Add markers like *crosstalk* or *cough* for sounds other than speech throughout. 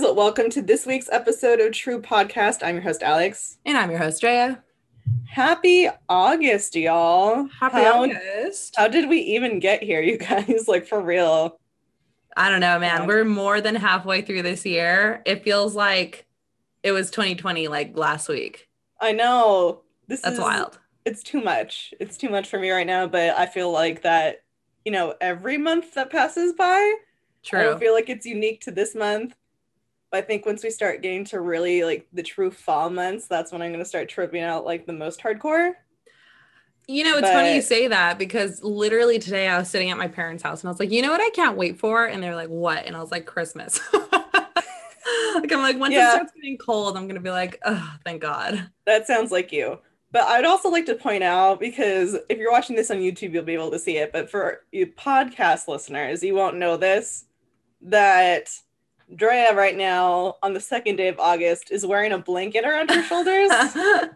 guys. Welcome to this week's episode of True Podcast. I'm your host, Alex. And I'm your host, Drea. Happy August, y'all. Happy how, August. How did we even get here, you guys? *laughs* Like, for real. I don't know, man. We're more than halfway through this year. It feels like it was 2020, like last week. I know. This That's is wild. It's too much. It's too much for me right now, but I feel like that, you know, every month that passes by, I True. don't feel like it's unique to this month. But I think once we start getting to really like the true fall months, that's when I'm gonna start tripping out like the most hardcore. You know, it's funny you say that because literally today I was sitting at my parents' house and I was like, you know what I can't wait for? And they're like, what? And I was like, Christmas. *laughs* like I'm like, once Yeah. it starts getting cold, I'm gonna be like, oh, thank God. That sounds like you. But I'd also like to point out because if you're watching this on YouTube, you'll be able to see it. But for you podcast listeners, you won't know this that Drea right now on the second day of August is wearing a blanket around her shoulders. *laughs*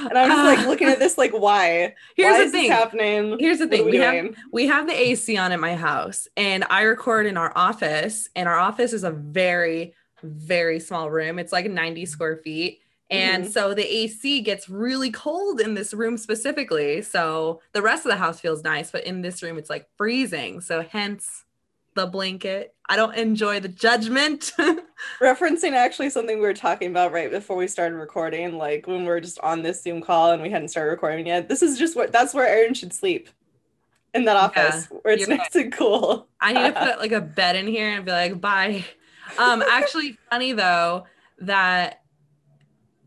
And I'm just like looking at this, like, why? Here's why the thing. happening? Here's the thing. we We have we have the AC on at my house, and I record in our office, and our office is a very, very small room. It's like 90 square feet. And Mhm. so the AC gets really cold in this room specifically. So the rest of the house feels nice, but in this room, it's like freezing. So hence the blanket. I don't enjoy the judgment. *laughs* Referencing actually something we were talking about right before we started recording, like when we were just on this Zoom call and we hadn't started recording yet. This is just what that's where Aaron should sleep. In that office where it's nice and cool. *laughs* I need to put like a *laughs* bed in here and be like, bye. Um, actually, funny though that.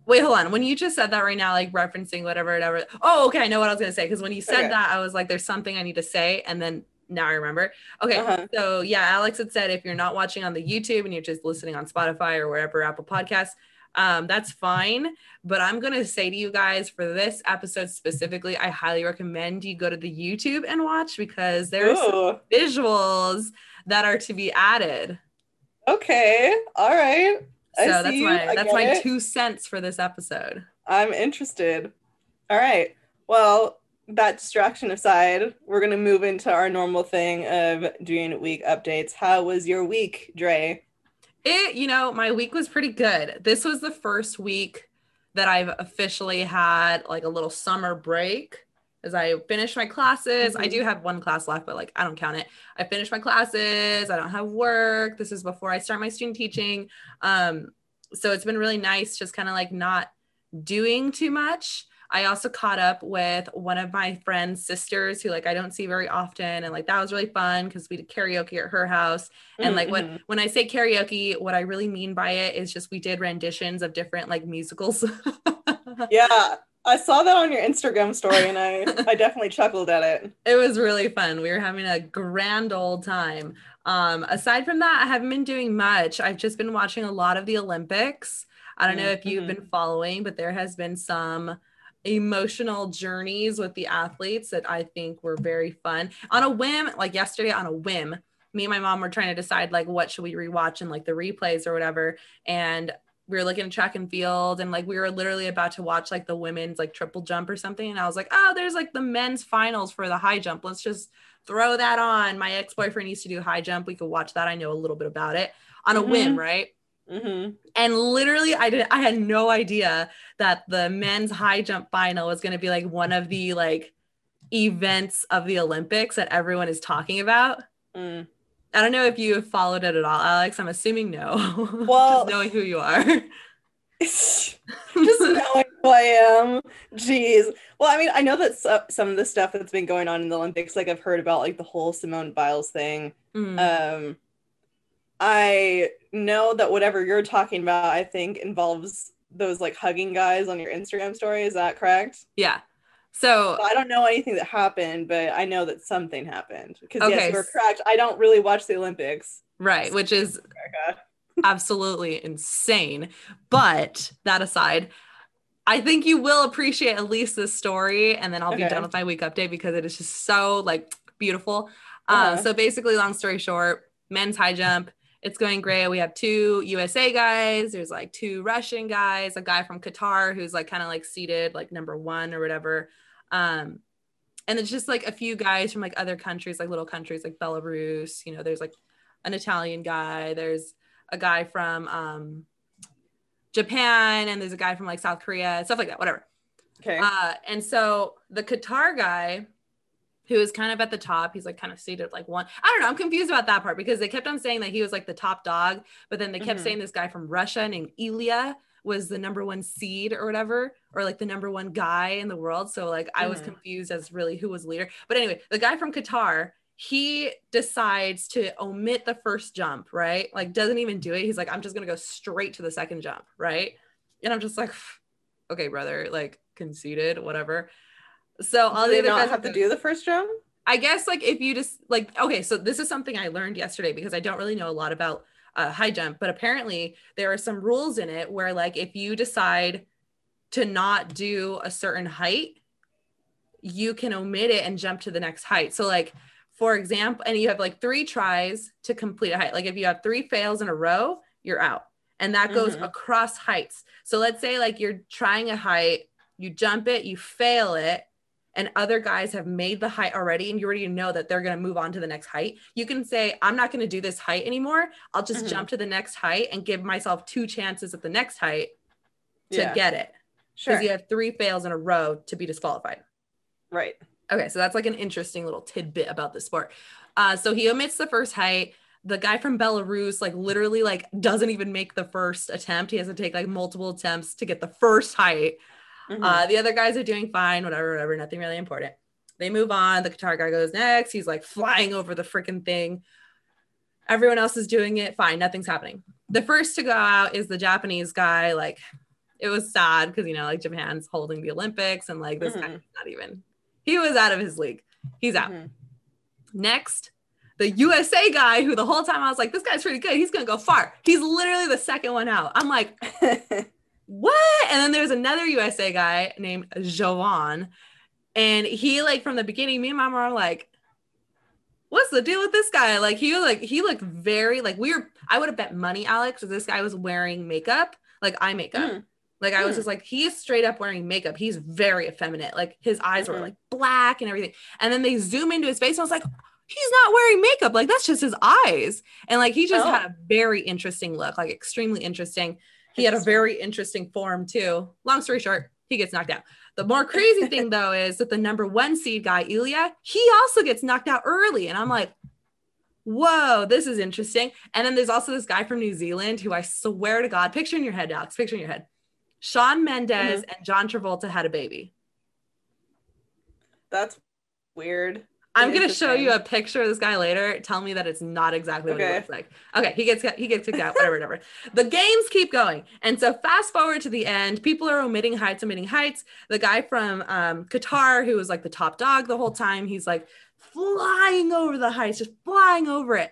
Wait, hold on. When you just said that right now, like referencing whatever, whatever. Oh, okay. I know what I was gonna say because when you said Okay. that, I was like, "There's something I need to say," and then now I remember. Okay, Uh-huh. so yeah, Alex had said if you're not watching on the YouTube and you're just listening on Spotify or wherever Apple Podcasts, um, that's fine. But I'm gonna say to you guys for this episode specifically, I highly recommend you go to the YouTube and watch because there's some visuals that are to be added. okay. All right. So I that's see. my I that's my it. two cents for this episode. I'm interested. All right. Well, that distraction aside, we're gonna move into our normal thing of doing week updates. How was your week, Dre? It, you know, my week was pretty good. This was the first week that I've officially had like a little summer break as I finished my classes. I Mhm. do have one class left, but like I don't count it. I finished my classes. I don't have work. This is before I start my student teaching. Um, so it's been really nice just kind of like not doing too much. I also caught up with one of my friend's sisters who like I don't see very often and like that was really fun because we did karaoke at her house and like Mhm. when when I say karaoke what I really mean by it is just we did renditions of different like musicals. *laughs* Yeah, I saw that on your Instagram story and I *laughs* I definitely chuckled at it. it was really fun. We were having a grand old time. Um, aside from that, I haven't been doing much. I've just been watching a lot of the Olympics. I don't know if you've Mhm. been following, but there has been some emotional journeys with the athletes that I think were very fun. On a whim, like yesterday on a whim, me and my mom were trying to decide like what should we rewatch and like the replays or whatever. And we were looking at track and field and like we were literally about to watch like the women's like triple jump or something. And I was like, oh, there's like the men's finals for the high jump. Let's just throw that on. My ex-boyfriend used to do high jump. We could watch that. I know a little bit about it on a whim, Mhm. right? Hmm And literally, I did. I had no idea that the men's high jump final was going to be like one of the like events of the Olympics that everyone is talking about. Mm. I don't know if you have followed it at all, Alex. I'm assuming no. *laughs* Well- Just knowing who you are. just *laughs* knowing who I am. Jeez. Well, I mean, I know that so- some of the stuff that's been going on in the Olympics, like I've heard about like the whole Simone Biles thing. Mm. Um, I know that whatever you're talking about, I think involves those like hugging guys on your Instagram story. Is that correct? yeah. So I don't know anything that happened, but I know that something happened. Because yes, Okay. you're correct. I don't really watch the Olympics. right, which is *laughs* absolutely insane. But that aside, I think you will appreciate at least this story, and then I'll be done with my week update because it is just so like beautiful. Uh-huh. Um, so basically, long story short, men's high jump. It's going great. We have two USA guys. There's like two Russian guys, a guy from Qatar who's like kind of like seated like number one or whatever. Um, and it's just like a few guys from like other countries, like little countries like Belarus. You know, there's like an Italian guy. There's a guy from um, Japan, and there's a guy from like South Korea, stuff like that, whatever. Okay. Uh, and so the Qatar guy, who is kind of at the top, he's like kind of seated like one. I don't know. I'm confused about that part because they kept on saying that he was like the top dog, but then they kept Mhm. saying this guy from Russia named Ilya was the number one seed or whatever, or like the number one guy in the world. So like I was Mhm. confused as really who was leader. But anyway, the guy from Qatar, he decides to omit the first jump, right? Like doesn't even do it. He's like, I'm just gonna go straight to the second jump, right? And I'm just like, okay, brother, like conceded, whatever. So all the other not guys have to do the first jump? I guess like if you just like okay, so this is something I learned yesterday because I don't really know a lot about uh, high jump, but apparently there are some rules in it where like if you decide to not do a certain height, you can omit it and jump to the next height. So like for example, and you have like three tries to complete a height. Like if you have three fails in a row, you're out. And that goes Mhm. across heights. So let's say like you're trying a height, you jump it, you fail it, and other guys have made the height already and you already know that they're going to move on to the next height you can say i'm not going to do this height anymore i'll just Mhm. jump to the next height and give myself two chances at the next height to Yeah. get it Sure. because you have three fails in a row to be disqualified Right. okay so that's like an interesting little tidbit about the sport uh, so he omits the first height the guy from belarus like literally like doesn't even make the first attempt he has to take like multiple attempts to get the first height Mhm. uh, the other guys are doing fine, whatever, whatever, nothing really important. They move on. The Qatar guy goes next. He's like flying over the freaking thing. Everyone else is doing it. Fine, nothing's happening. The first to go out is the Japanese guy. Like, it was sad because, you know, like Japan's holding the Olympics and like this Mhm. guy's not even, he was out of his league. He's out. Mhm. Next, the USA guy who the whole time I was like, this guy's pretty good. He's going to go far. He's literally the second one out. I'm like, *laughs* what? And then there's another USA guy named JuVaughn. And he like from the beginning, me and my mom were like, what's the deal with this guy? Like he was like, he looked very like we were, I would have bet money, Alex, this guy was wearing makeup, like eye makeup. Mm. Like I was Mm. just like, he's straight up wearing makeup. He's very effeminate. Like his eyes were Mhm. like black and everything. And then they zoom into his face. And I was like, he's not wearing makeup. Like that's just his eyes. And like he just Oh. had a very interesting look, like extremely interesting. He had a very interesting form too. Long story short, he gets knocked out. The more crazy thing *laughs* though is that the number one seed guy, Ilya, he also gets knocked out early. And I'm like, whoa, this is interesting. And then there's also this guy from New Zealand who I swear to God, picture in your head, Alex, picture in your head. Shawn Mendes mm-hmm. and John Travolta had a baby. That's weird. I'm gonna show you a picture of this guy later. Tell me that it's not exactly what he looks like. Okay, he gets he gets kicked out. Whatever, whatever. The games keep going, and so fast forward to the end. People are omitting heights, omitting heights. The guy from um, Qatar, who was like the top dog the whole time, he's like flying over the heights, just flying over it.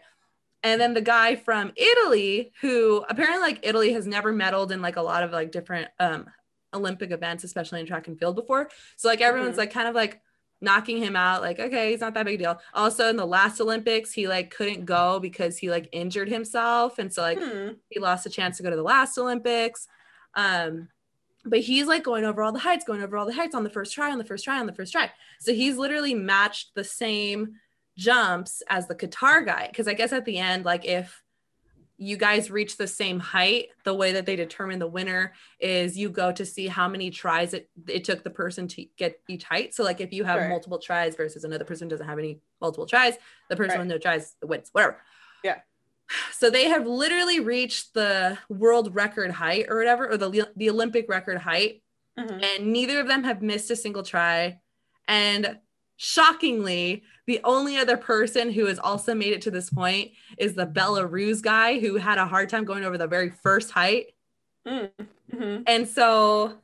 And then the guy from Italy, who apparently like Italy has never medaled in like a lot of like different um Olympic events, especially in track and field before. So like everyone's Mhm. like kind of like knocking him out like okay he's not that big a deal. Also in the last olympics he like couldn't go because he like injured himself and so like Hmm. he lost a chance to go to the last olympics. Um but he's like going over all the heights going over all the heights on the first try on the first try on the first try. So he's literally matched the same jumps as the qatar guy because i guess at the end like if you guys reach the same height the way that they determine the winner is you go to see how many tries it, it took the person to get each height so like if you have Sure. multiple tries versus another person doesn't have any multiple tries the person Right. with no tries wins whatever Yeah. so they have literally reached the world record height or whatever or the, the olympic record height Mhm. and neither of them have missed a single try. And shockingly, the only other person who has also made it to this point is the Belarus guy who had a hard time going over the very first height. Mm. Mhm. And so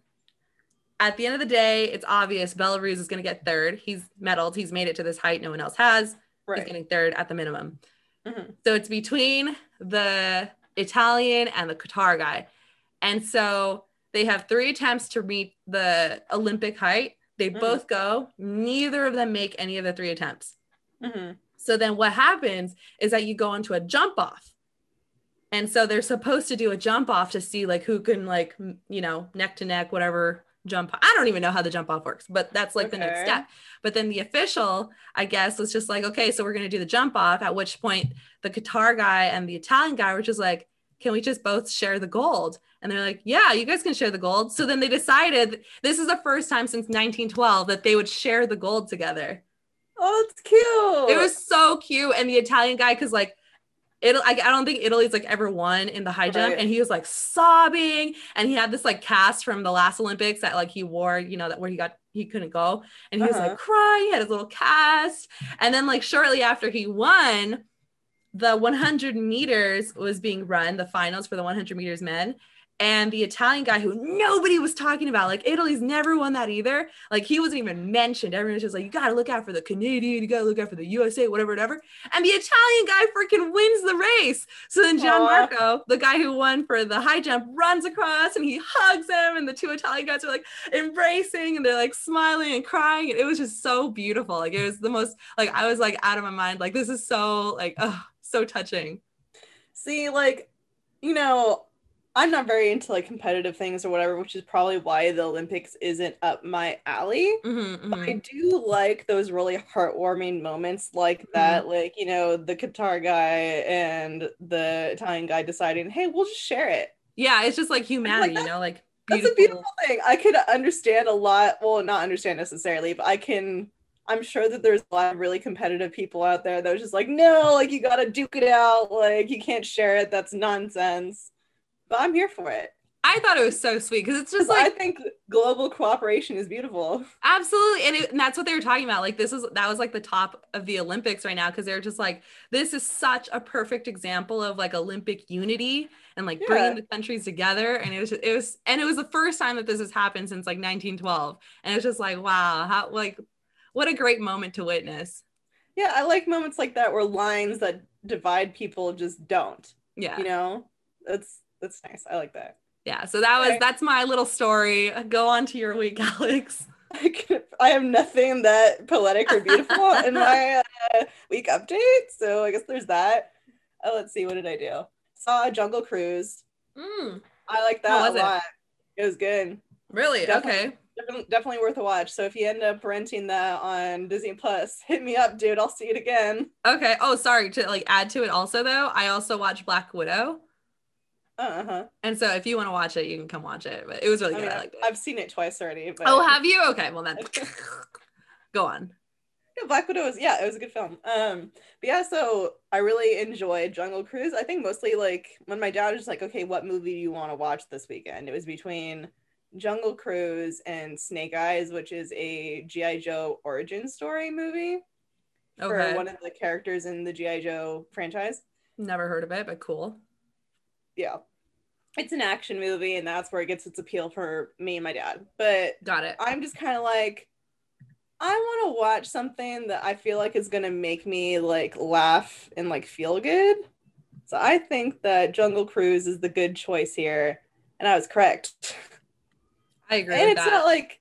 at the end of the day, it's obvious Belarus is going to get third. He's medaled, he's made it to this height no one else has. He's getting third at the minimum. Mhm. So it's between the Italian and the Qatar guy. And so they have three attempts to meet the Olympic height. They Mhm. both go, neither of them make any of the three attempts. Mhm. So then what happens is that you go into a jump off. And so they're supposed to do a jump off to see like who can like you know neck to neck whatever jump. I don't even know how the jump off works, but that's like the next step. But then the official, I guess, was just like, okay, so we're gonna do the jump off. At which point the Qatar guy and the Italian guy were just like, can we just both share the gold? And they're like, yeah, you guys can share the gold. So then they decided this is the first time since 1912 that they would share the gold together. Oh, it's cute. It was so cute. And the Italian guy, because like Italy, I, I don't think Italy's like ever won in the high jump, Right. and he was like sobbing, and he had this like cast from the last Olympics that like he wore, you know, that where he got he couldn't go, and he was Uh-huh. like crying, he had his little cast, and then like shortly after he won, the 100 meters was being run, the finals for the 100 meters men. And the Italian guy who nobody was talking about, like Italy's never won that either. Like he wasn't even mentioned. Everyone was just like, you got to look out for the Canadian, you got to look out for the USA, whatever, whatever. And the Italian guy freaking wins the race. So then. Gianmarco, the guy who won for the high jump, runs across and he hugs him. And the two Italian guys are like embracing and they're like smiling and crying. And it was just so beautiful. Like it was the most, like I was like out of my mind. Like this is so, like, oh, so touching. See, like, you know, I'm not very into like competitive things or whatever, which is probably why the Olympics isn't up my alley. Mhm, But I mhm. do like those really heartwarming moments like that, like, you know, the Qatar guy and the Italian guy deciding, hey, we'll just share it. Yeah, it's just like humanity, you know, like That's a beautiful thing. I could understand a lot, well, not understand necessarily, but I can. I'm sure that there's a lot of really competitive people out there that was just like, no, like you gotta duke it out, like you can't share it. That's nonsense. But I'm here for it. I thought it was so sweet because it's just like I think global cooperation is beautiful. Absolutely. And, it, and that's what they were talking about. Like, this is that was like the top of the Olympics right now because they're just like, this is such a perfect example of like Olympic unity and like Yeah. bringing the countries together. And it was, just, it was, and it was the first time that this has happened since like 1912. And it's just like, wow, how, like, what a great moment to witness. Yeah, I like moments like that where lines that divide people just don't. Yeah. You know, that's that's nice. I like that. Yeah. So that was, Okay. that's my little story. Go on to your week, *laughs* Alex. *laughs* I, I have nothing that poetic or beautiful *laughs* in my uh, week update, so I guess there's that. Uh, let's see, what did I do? Saw Jungle Cruise. Mm, I like that a it? lot. It was good. really? Definitely. Okay. Definitely, worth a watch. So if you end up renting that on Disney Plus, *laughs* hit me up, dude. I'll see it again. Okay. Oh, sorry. To like add to it also though, I also watched Black Widow. Uh huh. And so if you want to watch it, you can come watch it. But it was really I good. mean, I liked it. I've seen it twice already. But oh, have you? Okay. Well then *laughs* *laughs* go on. Yeah, Black Widow was yeah, it was a good film. Um, but yeah, so I really enjoyed Jungle Cruise. I think mostly like when my dad was like, "Okay, what movie do you want to watch this weekend?" It was between Jungle Cruise and Snake Eyes, which is a GI Joe origin story movie Okay. for one of the characters in the GI Joe franchise. Never heard of it, but cool. Yeah, it's an action movie, and that's where it gets its appeal for me and my dad. But Got it. I'm just kind of like, I want to watch something that I feel like is gonna make me like laugh and like feel good. So I think that Jungle Cruise is the good choice here, and I was correct. *laughs* I agree and it's that. not like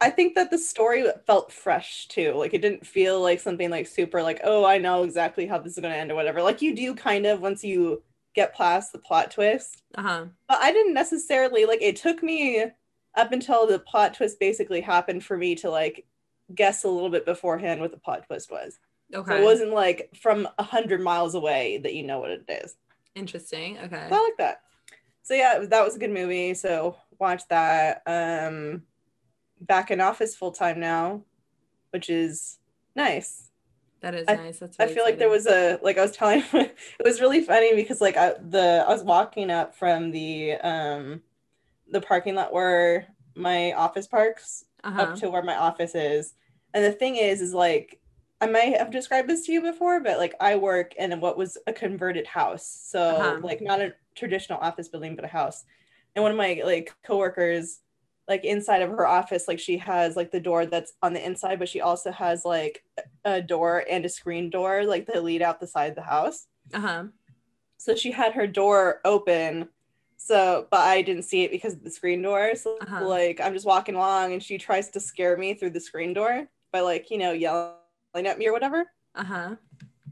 I think that the story felt fresh too. Like it didn't feel like something like super like, oh, I know exactly how this is gonna end or whatever. Like you do kind of once you get past the plot twist uh-huh. but I didn't necessarily like it took me up until the plot twist basically happened for me to like guess a little bit beforehand what the plot twist was. Okay. So it wasn't like from a hundred miles away that you know what it is. Interesting. Okay. So I like that. So yeah, that was a good movie. So watch that. Um back in office full time now, which is nice. That is I- nice. That's I feel like there was a like I was telling *laughs* it was really funny because like I the I was walking up from the um the parking lot where my office parks uh-huh. up to where my office is. And the thing is is like I might have described this to you before, but like I work in what was a converted house. So Uh-huh. like not a traditional office building, but a house. And one of my like coworkers, like inside of her office, like she has like the door that's on the inside, but she also has like a door and a screen door, like that lead out the side of the house. uh-huh. So she had her door open. So, but I didn't see it because of the screen door. So, Uh-huh. like, I'm just walking along and she tries to scare me through the screen door by, like, you know, yelling at me or whatever. Uh-huh.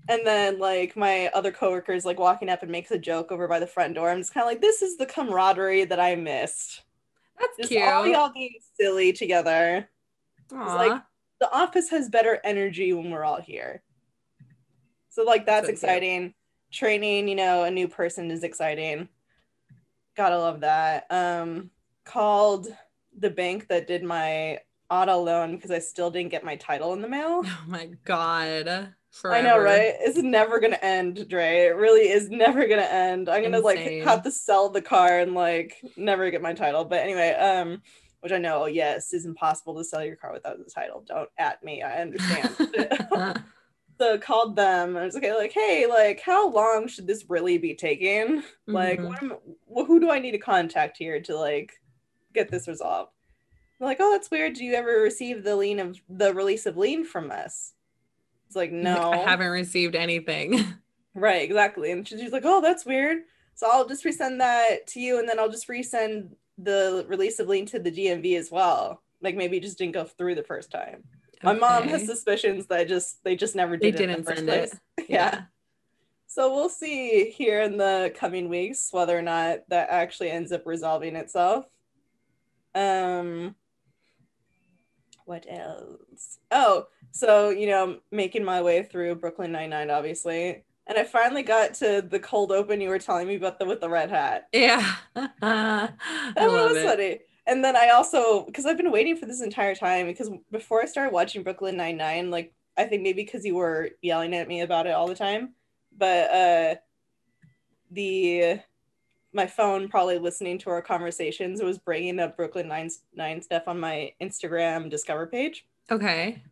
And then, like, my other coworkers, like, walking up and makes a joke over by the front door. I'm just kind of like, this is the camaraderie that I missed. That's Just cute. all y'all being silly together. Like- The office has better energy when we're all here. So, like, that's so cute. exciting. training, you know, a new person is exciting. Gotta love that. Um, called the bank that did my auto loan because I still didn't get my title in the mail. Oh my god. Forever. I know, right? It's never gonna end, Dre. It really is never gonna end. I'm gonna Insane. like have to sell the car and like never get my title. But anyway, um, which I know, yes, is impossible to sell your car without the title. Don't at me. I understand. *laughs* *laughs* so called them. I was okay, like, hey, like, how long should this really be taking? Mm-hmm. Like, am, who do I need to contact here to like get this resolved? I'm like, oh, that's weird. Do you ever receive the lien of the release of lien from us? It's like, no, I haven't received anything. *laughs* right, exactly. And she's like, oh, that's weird. So I'll just resend that to you, and then I'll just resend the release of lien to the DMV as well. Like maybe just didn't go through the first time. Okay. My mom has suspicions that just they just never did they didn't the send place. it. *laughs* yeah. yeah. So we'll see here in the coming weeks whether or not that actually ends up resolving itself. Um what else? Oh, so you know, making my way through Brooklyn Nine Nine, obviously, and I finally got to the cold open you were telling me about the with the red hat. Yeah, *laughs* *laughs* that was it. funny. And then I also because I've been waiting for this entire time because before I started watching Brooklyn Nine Nine, like I think maybe because you were yelling at me about it all the time, but uh, the my phone probably listening to our conversations was bringing up Brooklyn Nine Nine stuff on my Instagram Discover page. Okay.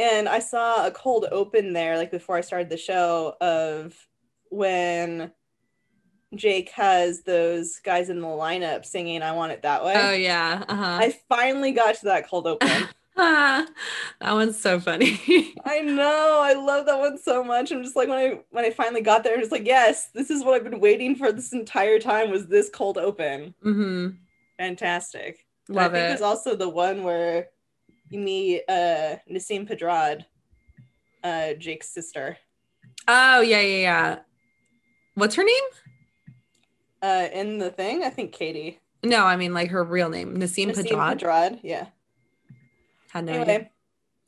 And I saw a cold open there, like before I started the show, of when Jake has those guys in the lineup singing "I Want It That Way." Oh yeah. Uh-huh. I finally got to that cold open. *laughs* that one's so funny. *laughs* I know. I love that one so much. I'm just like when I when I finally got there, I'm just like, yes, this is what I've been waiting for this entire time. Was this cold open? Mm-hmm. Fantastic. Love I think it. There's also the one where you meet uh Nasim Pedrad, uh Jake's sister. Oh yeah, yeah, yeah. What's her name? Uh, in the thing, I think Katie. No, I mean like her real name, Nasim, Nasim Pedrad. Pedrad, yeah. Had no anyway, idea.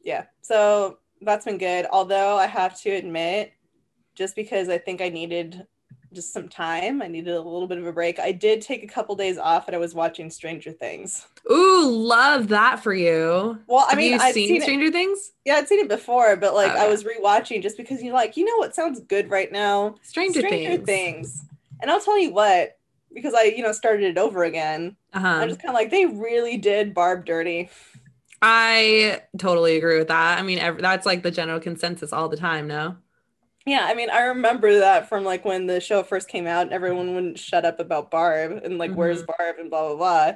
yeah. So that's been good. Although I have to admit, just because I think I needed just some time. I needed a little bit of a break. I did take a couple days off and I was watching Stranger Things. Ooh, love that for you. Well, I Have mean, you I've seen, seen Stranger it, Things? Yeah, I'd seen it before, but like I was rewatching just because you're like, you know what sounds good right now? Stranger, Stranger Things. Things. And I'll tell you what, because I, you know, started it over again. Uh-huh. I'm just kind of like, they really did Barb dirty. I totally agree with that. I mean, ev- that's like the general consensus all the time, no? Yeah, I mean, I remember that from like when the show first came out and everyone wouldn't shut up about Barb and like, mm-hmm. where's Barb and blah, blah, blah.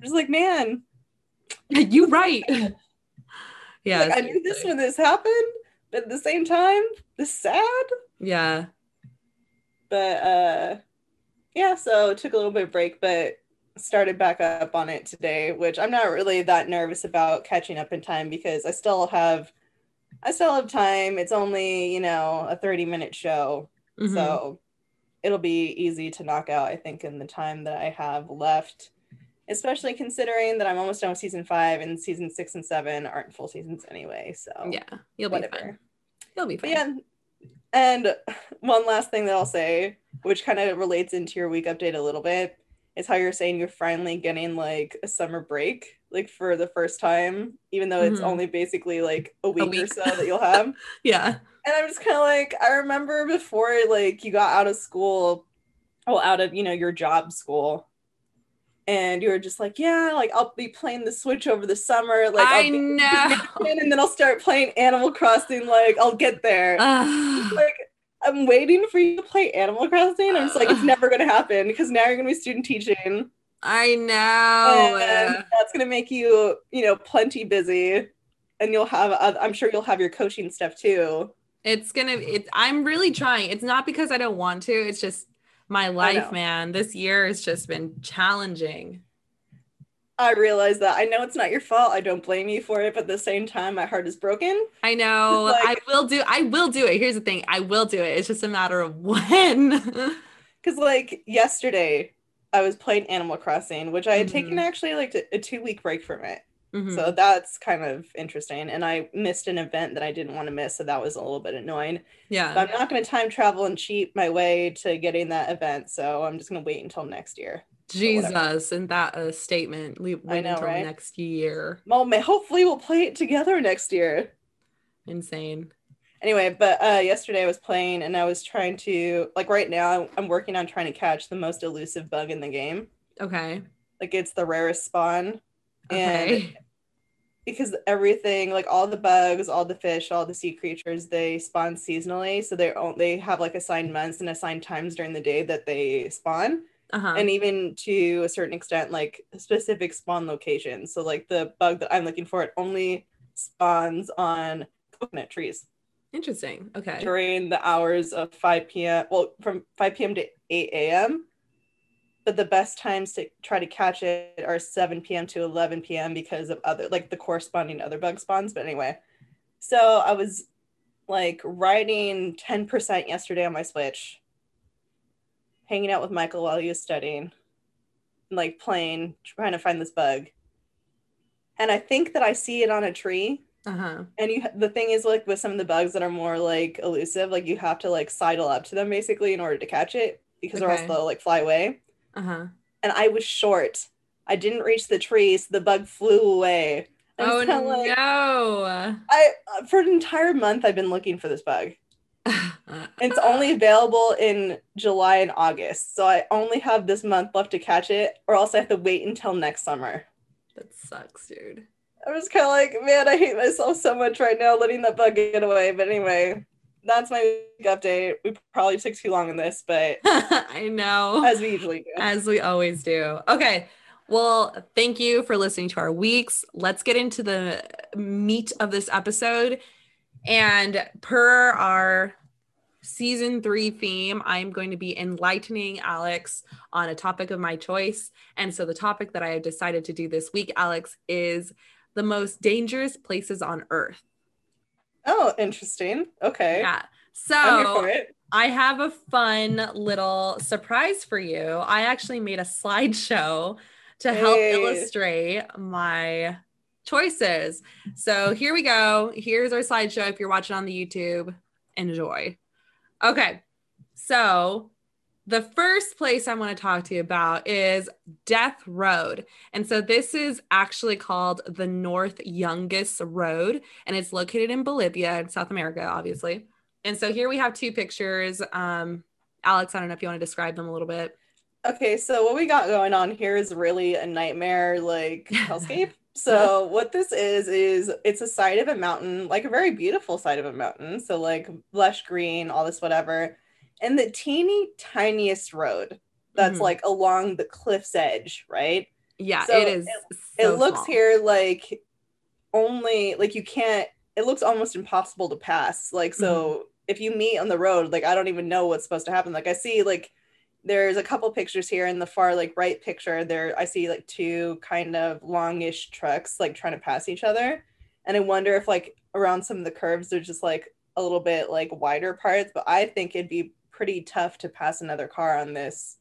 Just like, man. *laughs* you right. *laughs* yeah. Like, I knew this when this happened, but at the same time, this sad. Yeah. But uh yeah, so took a little bit of break, but started back up on it today, which I'm not really that nervous about catching up in time because I still have I still have time. It's only, you know, a 30 minute show. Mm-hmm. So it'll be easy to knock out, I think, in the time that I have left. Especially considering that I'm almost done with season five and season six and seven aren't full seasons anyway. So yeah, you'll whatever. be fine. You'll be fine. But yeah. And one last thing that I'll say, which kind of relates into your week update a little bit, is how you're saying you're finally getting like a summer break like for the first time even though it's mm-hmm. only basically like a week, a week, or so that you'll have *laughs* yeah and i'm just kind of like i remember before like you got out of school well out of you know your job school and you were just like yeah like i'll be playing the switch over the summer like i know *laughs* and then i'll start playing animal crossing like i'll get there *sighs* like I'm waiting for you to play Animal Crossing. I'm just like, it's *sighs* never gonna happen because now you're gonna be student teaching. I know. And that's gonna make you, you know, plenty busy, and you'll have. I'm sure you'll have your coaching stuff too. It's gonna. it, I'm really trying. It's not because I don't want to. It's just my life, man. This year has just been challenging. I realize that. I know it's not your fault. I don't blame you for it, but at the same time, my heart is broken. I know. *laughs* Like, I will do I will do it. Here's the thing. I will do it. It's just a matter of *laughs* when. Cuz like yesterday, I was playing Animal Crossing, which I had mm-hmm. taken actually like a 2-week break from it. Mhm. So that's kind of interesting. And I missed an event that I didn't want to miss. So that was a little bit annoying. yeah. But I'm not going to time travel and cheat my way to getting that event. So I'm just going to wait until next year. Jesus, isn't that a statement? We wait know, until right? next year. Well, hopefully we'll play it together next year. Insane. Anyway, but uh, yesterday I was playing and I was trying to, like right now, I'm working on trying to catch the most elusive bug in the game. Okay. Like it's the rarest spawn. And Okay. because everything like all the bugs all the fish all the sea creatures they spawn seasonally so own, they have like assigned months and assigned times during the day that they spawn Uh-huh. and even to a certain extent like specific spawn locations so like the bug that i'm looking for it only spawns on coconut trees Interesting. Okay. during the hours of 5 p.m well from 5 p.m to 8 a.m but the best times to try to catch it are 7 p.m. to 11 p.m. because of other like the corresponding other bug spawns. But anyway, so I was like riding 10% yesterday on my Switch, hanging out with Michael while he was studying, like playing, trying to find this bug. And I think that I see it on a tree. Uh-huh. And you, the thing is, like with some of the bugs that are more like elusive, like you have to like sidle up to them basically in order to catch it because or else Okay. they'll like fly away Uh-huh. and I was short. I didn't reach the tree, so the bug flew away. I Oh kinda no. like- I uh, for an entire month I've been looking for this bug. *laughs* It's only available in July and August, so I only have this month left to catch it, or else I have to wait until next summer. that sucks, dude. I was kind of like, man, I hate myself so much right now letting that bug get away. But anyway, that's my week update. We probably took too long on this, but *laughs* I know. as we usually do. As we always do. Okay. Well, thank you for listening to our weeks. Let's get into the meat of this episode. And per our season three theme, I'm going to be enlightening Alex on a topic of my choice. And so the topic that I have decided to do this week, Alex, is the most dangerous places on earth. Oh, interesting. Okay. Yeah. So. I have a fun little surprise for you. I actually made a slideshow to help Hey. illustrate my choices. So here we go. Here's our slideshow. If you're watching on the YouTube, enjoy. Okay. So the first place I want to talk to you about is Death Road. And so this is actually called the North Yungas Road, and it's located in Bolivia in South America, obviously. And so here we have two pictures. Um, Alex, I don't know if you want to describe them a little bit. Okay, so what we got going on here is really a nightmare like *laughs* hellscape. So what this is is it's a side of a mountain, like a very beautiful side of a mountain. So like lush green, all this whatever. And the teeny tiniest road that's Mhm. like along the cliff's edge, right? Yeah, So it is. it so looks small. here like only like you can't it looks almost impossible to pass like so Mm-hmm. if you meet on the road like i don't even know what's supposed to happen like i see like there's a couple pictures here in the far like right picture there i see like two kind of longish trucks like trying to pass each other and i wonder if like around some of the curves they're just like a little bit like wider parts but i think it'd be pretty tough to pass another car on this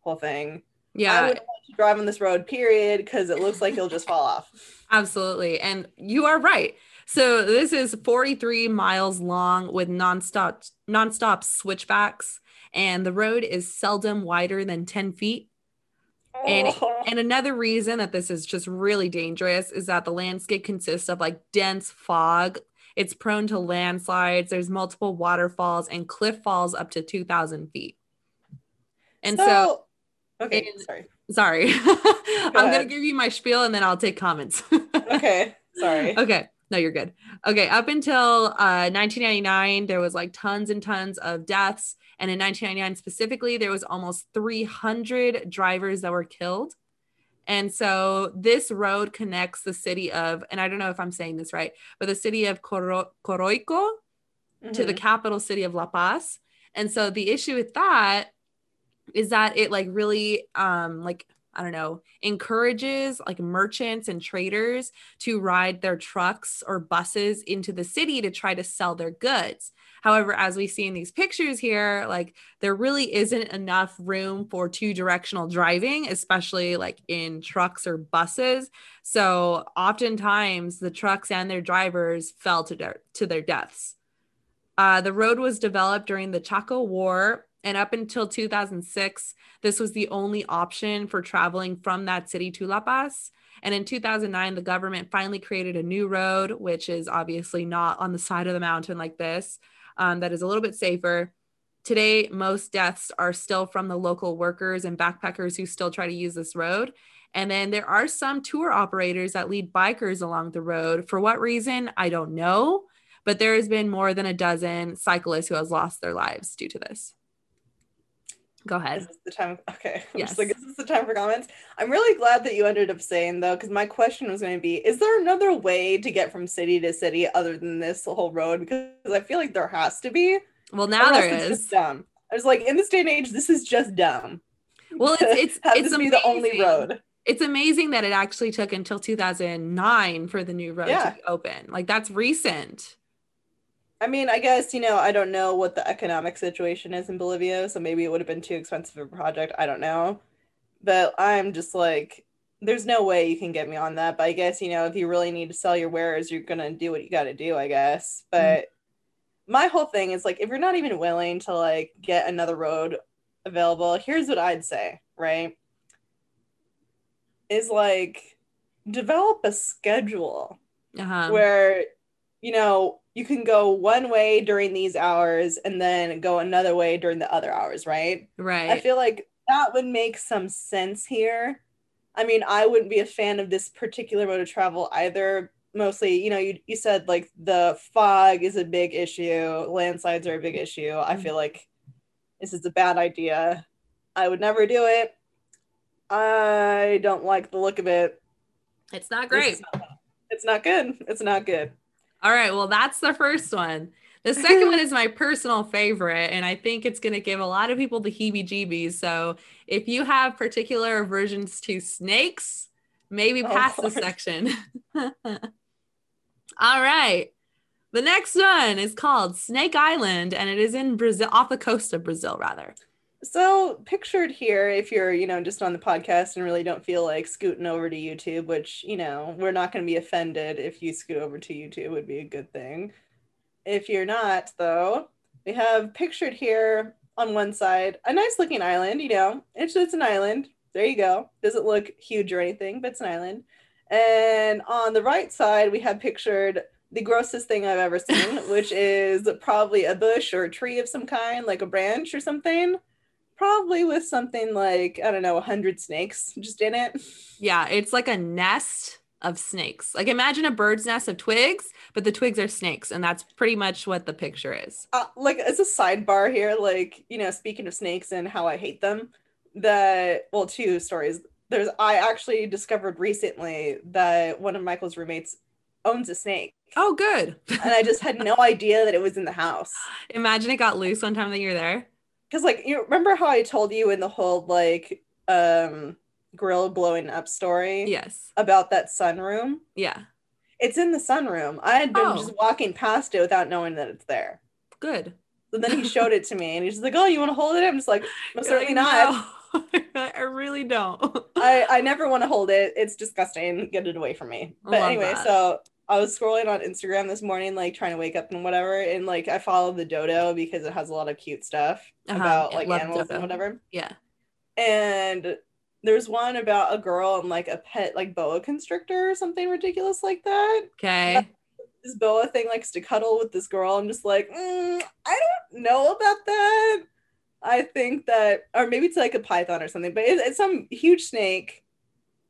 whole thing I Yeah, wouldn't want to drive on this road, period, because it looks like you'll just fall off. *laughs* absolutely. And you are right. So this is 43 miles long with nonstop nonstop switchbacks, and the road is seldom wider than 10 feet. And- Oh. And another reason that this is just really dangerous is that the landscape consists of like dense fog. It's prone to landslides. There's multiple waterfalls and cliff falls up to 2,000 feet. And so, okay, in- sorry. sorry, *laughs* I'm going to give you my spiel and then I'll take comments. *laughs* Okay, sorry. okay. No, you're good. Okay. Up until uh, 1999, there was like tons and tons of deaths. And in 1999 specifically, there was almost 300 drivers that were killed. And so this road connects the city of, and I don't know if I'm saying this right, but the city of Coro- Coroico to the Mhm. capital city of La Paz. And so the issue with that is that it like really um like I don't know, encourages like merchants and traders to ride their trucks or buses into the city to try to sell their goods. However, as we see in these pictures here, like there really isn't enough room for two directional driving, especially like in trucks or buses. So oftentimes the trucks and their drivers fell to their, to their deaths. Uh, the road was developed during the Chaco War and up until 2006, this was the only option for traveling from that city to La Paz. And in 2009, the government finally created a new road, which is obviously not on the side of the mountain like this, um, that is a little bit safer. Today, most deaths are still from the local workers and backpackers who still try to use this road. And then there are some tour operators that lead bikers along the road. For what reason? I don't know. But there has been more than a dozen cyclists who has lost their lives due to this. Go ahead. Is this the time? Okay. *laughs* I'm Yes. like, is this the time for comments? I'm really glad that you ended up saying though, because my question was going to be: Is there another way to get from city to city other than this whole road? Because I feel like there has to be. Well, now there is. Just dumb. I was like, in this day and age, this is just dumb. Well, it's it's *laughs* it's the only road. It's amazing that it actually took until 2009 for the new road Yeah. to open. Like that's recent. I mean, I guess you know, I don't know what the economic situation is in Bolivia, so maybe it would have been too expensive of a project. I don't know, but I'm just like, there's no way you can get me on that. But I guess you know, if you really need to sell your wares, you're gonna do what you got to do, I guess. But my whole thing is like, if you're not even willing to like get another road available, here's what I'd say, right? Is like develop a schedule Uh-huh. where you know you can go one way during these hours and then go another way during the other hours right? Right. i feel like that would make some sense here. I mean i wouldn't be a fan of this particular mode of travel either. Mostly you know you, you said like the fog is a big issue landslides are a big issue. I feel like this is a bad idea. I would never do it. I don't like the look of it. It's not great. is not- it's not good. It's not good All right. Well, that's the first one. The second one *laughs* is my personal favorite, and I think it's going to give a lot of people the heebie jeebies. So if you have particular aversions to snakes, maybe Oh, pass this section. *laughs* All right. The next one is called Snake Island, and it is in Brazil, off the coast of Brazil, rather. So pictured here, if you're, you know, just on the podcast and really don't feel like scooting over to YouTube, which, you know, we're not going to be offended if you scoot over to YouTube would be a good thing. If you're not, though, we have pictured here on one side a nice looking island, you know, it's it's an island. There you go. Doesn't look huge or anything, but it's an island. And on the right side, we have pictured the grossest thing I've ever seen, *laughs* which is probably a bush or a tree of some kind, like a branch or something probably with something like I don't know, a hundred snakes just in it. Yeah, it's like a nest of snakes. Like imagine a bird's nest of twigs, but the twigs are snakes, and that's pretty much what the picture is. Uh, like as a sidebar here, like you know, speaking of snakes and how I hate them, that well, two stories. There's I actually discovered recently that one of Michael's roommates owns a snake, Oh, good. and I just had no *laughs* idea that it was in the house. Imagine it got loose one time that you're there. Because like you remember how I told you in the whole like um grill blowing up story Yes. about that sunroom? Yeah. It's in the sunroom. I had been Oh. just walking past it without knowing that it's there. Good. So then he showed it to me and he's like, Oh, you want to hold it? I'm just like, Most You're certainly like, not. "No." *laughs* I really don't. I, I *laughs* never want to hold it. It's disgusting. Get it away from me. But anyway, that. so I was scrolling on Instagram this morning, like trying to wake up and whatever. And like I followed the dodo because it has a lot of cute stuff Uh-huh. about like animals Dodo. and whatever. Yeah. And there's one about a girl and like a pet like boa constrictor or something ridiculous like that. Okay. this boa thing likes to cuddle with this girl. I'm just like, mm, I don't know about that. I think that, or maybe it's like a python or something, but it's, it's some huge snake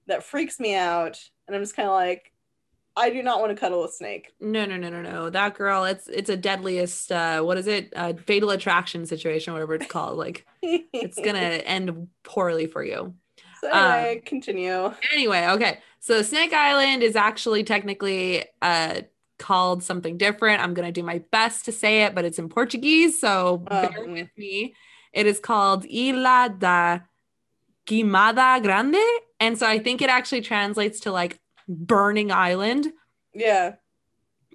that freaks me out. And I'm just kind of like, I do not want to cuddle a snake. No, no, no, no, no. That girl, it's it's a deadliest uh what is it? Uh fatal attraction situation, whatever it's called. Like *laughs* it's gonna end poorly for you. So anyway, continue. Anyway, okay. So Snake Island is actually technically uh called something different. I'm gonna do my best to say it, but it's in Portuguese, so bear Um, with me. It is called Ilha da Queimada Grande. And so I think it actually translates to like burning island. Yeah.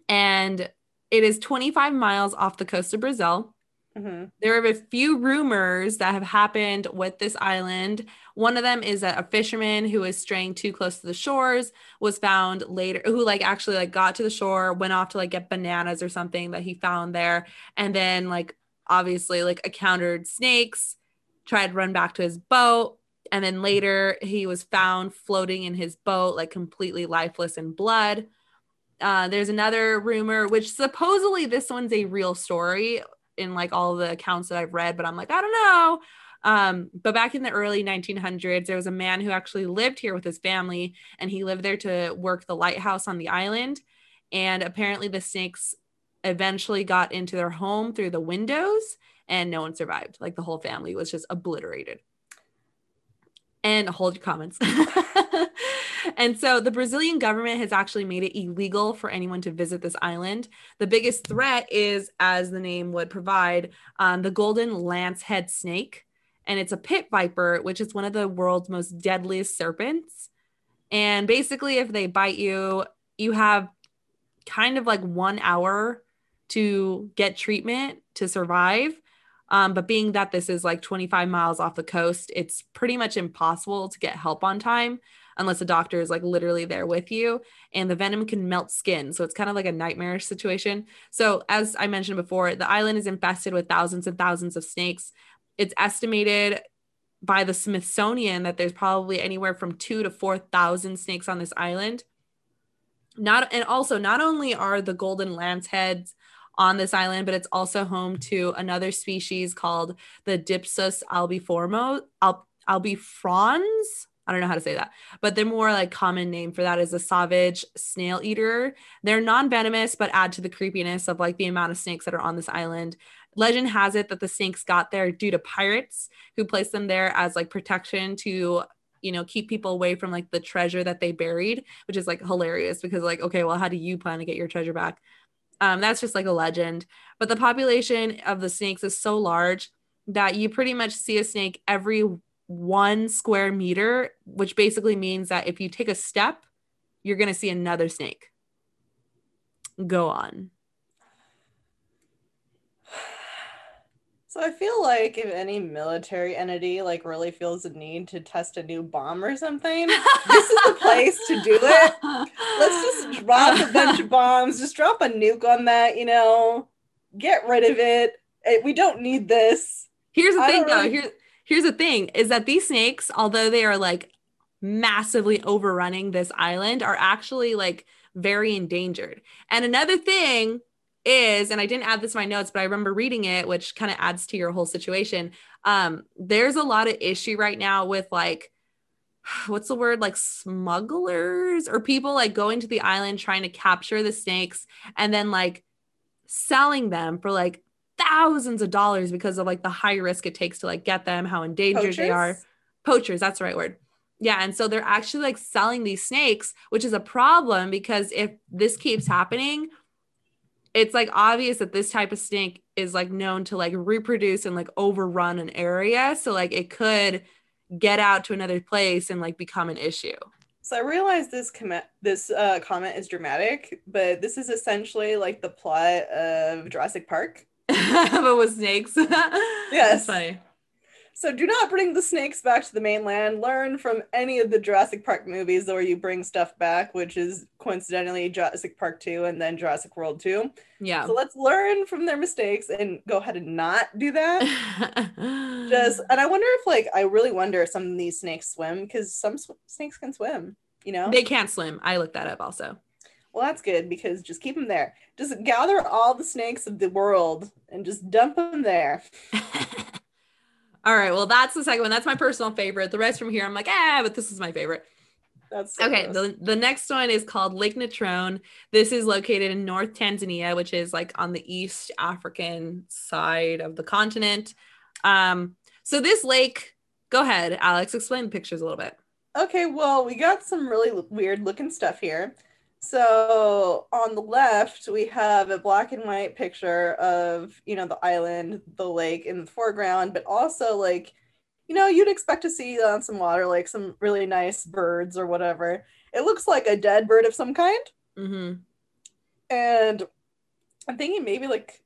And it is 25 miles off the coast of Brazil. hmm There are a few rumors that have happened with this island. One of them is that a fisherman who was straying too close to the shores was found later, who like actually like got to the shore, went off to like get bananas or something that he found there, and then like obviously like encountered snakes, tried to run back to his boat, and then later he was found floating in his boat, like completely lifeless in blood. Uh, there's another rumor, which supposedly this one's a real story in like all the accounts that I've read, but I'm like, I don't know. Um, but back in the early 1900s, there was a man who actually lived here with his family, and he lived there to work the lighthouse on the island. And apparently, the snakes eventually got into their home through the windows, and no one survived. Like the whole family was just obliterated. And hold your comments. *laughs* and so the Brazilian government has actually made it illegal for anyone to visit this island. The biggest threat is, as the name would provide, um, the golden lancehead snake. And it's a pit viper, which is one of the world's most deadliest serpents. And basically, if they bite you, you have kind of like one hour to get treatment to survive. Um, but being that this is like 25 miles off the coast, it's pretty much impossible to get help on time unless a doctor is like literally there with you. And the venom can melt skin. So it's kind of like a nightmarish situation. So, as I mentioned before, the island is infested with thousands and thousands of snakes. It's estimated by the Smithsonian that there's probably anywhere from two to 4,000 snakes on this island. Not and also not only are the golden lanceheads on this island, but it's also home to another species called the Dipsas albiformo al, albifrons. I don't know how to say that, but the more like common name for that is a savage snail eater. They're non-venomous, but add to the creepiness of like the amount of snakes that are on this island. Legend has it that the snakes got there due to pirates who placed them there as like protection to you know keep people away from like the treasure that they buried which is like hilarious because like okay well how do you plan to get your treasure back um, that's just like a legend. But the population of the snakes is so large that you pretty much see a snake every one square meter which basically means that if you take a step you're going to see another snake. Go on So I feel like if any military entity like really feels a need to test a new bomb or something, this is the place to do it. Let's just drop a bunch of bombs, just drop a nuke on that, you know, get rid of it. We don't need this. Here's the I thing, though. really- Here's here's the thing: is that these snakes, although they are like massively overrunning this island, are actually like very endangered. And another thing is, and I didn't add this to my notes, but I remember reading it, which kind of adds to your whole situation. Um, there's a lot of issue right now with like *sighs* what's the word like smugglers or people like going to the island trying to capture the snakes and then like selling them for like thousands of dollars because of like the high risk it takes to like get them, how endangered they are. Poachers? Poachers, that's the right word. Yeah. And so they're actually like selling these snakes, which is a problem because if this keeps happening, it's like obvious that this type of snake is like known to like reproduce and like overrun an area. So like it could get out to another place and like become an issue. So I realize this comment this uh, comment is dramatic, but this is essentially like the plot of Jurassic Park. *laughs* but with snakes. *laughs* Yes. That's funny. So do not bring the snakes back to the mainland. Learn from any of the Jurassic Park movies where you bring stuff back, which is coincidentally Jurassic Park 2 and then Jurassic World 2. Yeah. So let's learn from their mistakes and go ahead and not do that. *laughs* Just and I wonder if like I really wonder if some of these snakes swim because some sw- snakes can swim, you know? they can't swim. I looked that up also. well, that's good because just keep them there. Just gather all the snakes of the world and just dump them there. *laughs* All right. Well, that's the second one. That's my personal favorite. The rest from here, I'm like, ah, but this is my favorite. That's so Okay. gross. The, the next one is called Lake Natron. This is located in North Tanzania, which is like on the East African side of the continent. Um, so this lake, go ahead, Alex, explain the pictures a little bit. Okay, well, we got some really weird looking stuff here. So on the left, we have a black and white picture of, you know, the island, the lake in the foreground, but also like you know, you'd expect to see on some water like some really nice birds or whatever. It looks like a dead bird of some kind. Mm-hmm. And I'm thinking maybe like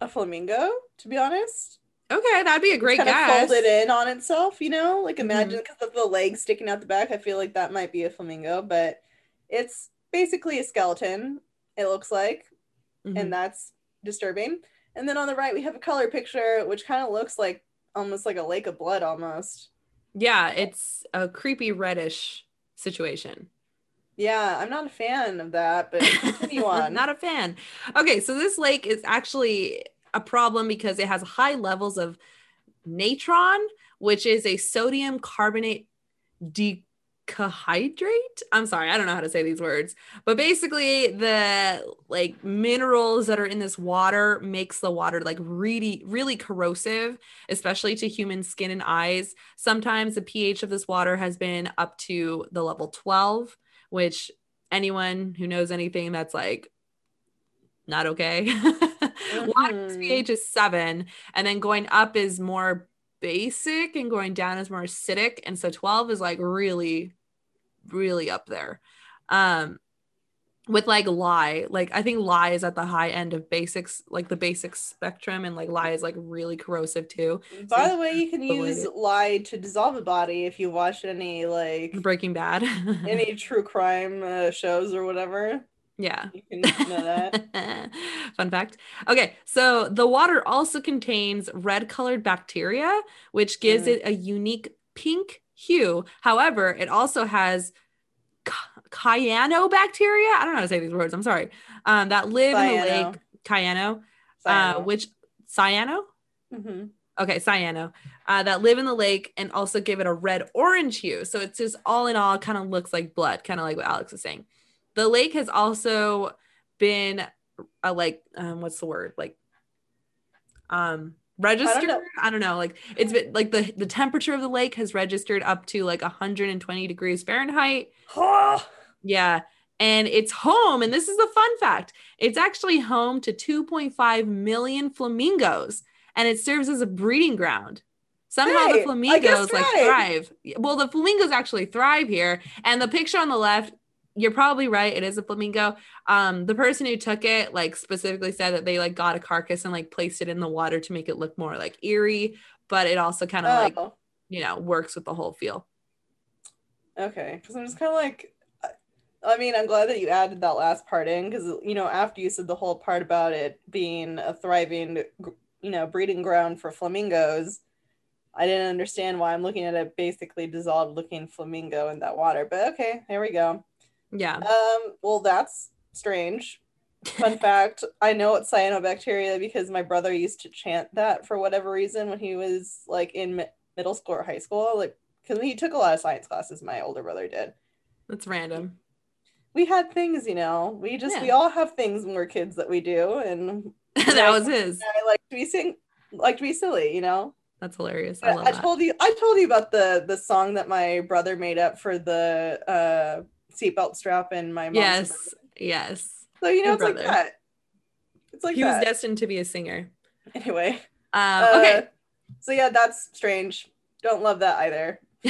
a flamingo, to be honest. Okay, that'd be a great kind guess. of folded in on itself, you know? Like Mm-hmm. imagine because of the legs sticking out the back, I feel like that might be a flamingo, but it's basically a skeleton, it looks like, Mhm. and that's disturbing. And then on the right we have a color picture which kind of looks like almost like a lake of blood almost. yeah, it's a creepy reddish situation. Yeah, I'm not a fan of that, but *laughs* continue on. Not a fan. Okay, so this lake is actually a problem because it has high levels of natron, which is a sodium carbonate decahydrate. I'm sorry, I don't know how to say these words, but basically the like minerals that are in this water makes the water like really really corrosive, especially to human skin and eyes. Sometimes the pH of this water has been up to the level 12, which anyone who knows anything that's like not okay. *laughs* Water's Mhm. pH is seven, and then going up is more basic, and going down is more acidic. And so 12 is like really, really up there. Um, with like lye, like I think lye is at the high end of basics, like the basic spectrum, and like lye is like really corrosive too. By the way, you can use lye to dissolve a body if you watch any like Breaking Bad. *laughs* any true crime uh, shows or whatever. yeah. You can know that. *laughs* Fun fact. Okay, so the water also contains red colored bacteria, which gives Mm. it a unique pink hue. However, it also has cy- cyanobacteria. I don't know how to say these words. I'm sorry. Um, that live in the lake. Cyano, uh, which cyano? Mhm. Okay, cyano, uh, that live in the lake and also give it a red orange hue. So it's just all in all kind of looks like blood, kind of like what Alex was saying. The lake has also been uh, like um, what's the word like um registered know. I don't, know like it's been like the the temperature of the lake has registered up to like 120 degrees fahrenheit Oh. yeah and it's home and this is the fun fact it's actually home to 2.5 million flamingos and it serves as a breeding ground somehow the flamingos like right. thrive well the flamingos actually thrive here and the picture on the left you're probably right it is a flamingo um the person who took it like specifically said that they like got a carcass and like placed it in the water to make it look more like eerie but it also kind of like oh, you know works with the whole feel okay. Because I'm just kind of like, I- I mean, I'm glad that you added that last part in because you know after you said the whole part about it being a thriving, you know, breeding ground for flamingos. I didn't understand why I'm looking at a basically dissolved looking flamingo in that water, but okay, here we go. Yeah Um, well, that's strange. Fun *laughs* fact I know it's cyanobacteria because my brother used to chant that for whatever reason when he was like in mi- middle school or high school. Like, because he took a lot of science classes, my older brother did. that's random We had things, you know, we just, Yeah. we all have things when we're kids that we do. And *laughs* that was his I like to be sing, like to be silly, you know? That's hilarious. I I, love I that. told you, I told you about the the song that my brother made up for the uh seatbelt strap in my yes, Suburban. yes. So you know, Your it's like that. It's like he was destined to be a singer. anyway. Um, Uh, okay. So yeah, that's strange. Don't love that either. *laughs*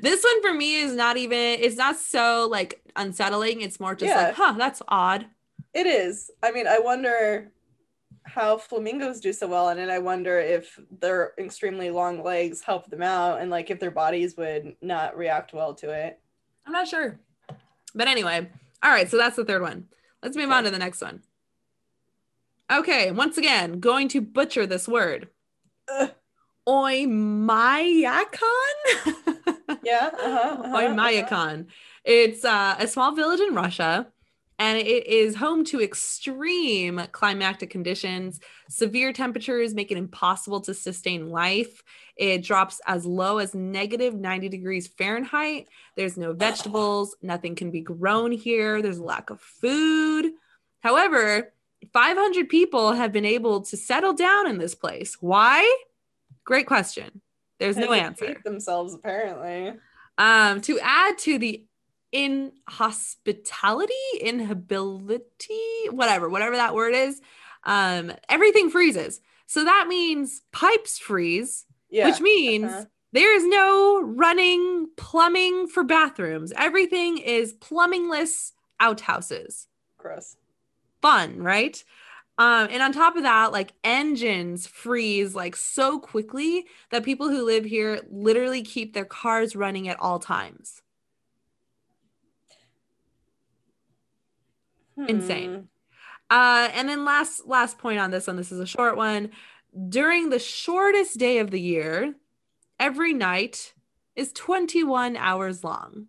this one for me is not even. It's not so like unsettling. It's more just Yeah. like, huh, that's odd. It is. I mean, I wonder how flamingos do so well and it. I wonder if their extremely long legs help them out, and like if their bodies would not react well to it. I'm not sure. But anyway, all right. So that's the third one. Let's move on to the next one. Okay, once again, going to butcher this word. Ugh. Oymyakon? Yeah. Uh-huh, uh-huh, *laughs* Oymyakon. It's uh, a small village in Russia, and it is home to extreme climatic conditions. Severe temperatures make it impossible to sustain life. It drops as low as negative 90 degrees Fahrenheit. There's no vegetables, nothing can be grown here. There's a lack of food. However, 500 people have been able to settle down in this place. Why? Great question. There's no answer. Themselves apparently. Um, to add to the inhospitality, inhability, whatever, whatever that word is, um, everything freezes. So that means pipes freeze, Yeah. which means uh-huh. there is no running plumbing for bathrooms. Everything is plumbingless outhouses. gross. Fun, right? Um, and on top of that, like engines freeze like so quickly that people who live here literally keep their cars running at all times. Insane. Hmm. Uh, and then last last point on this one. This is a short one. During the shortest day of the year, every night is 21 hours long.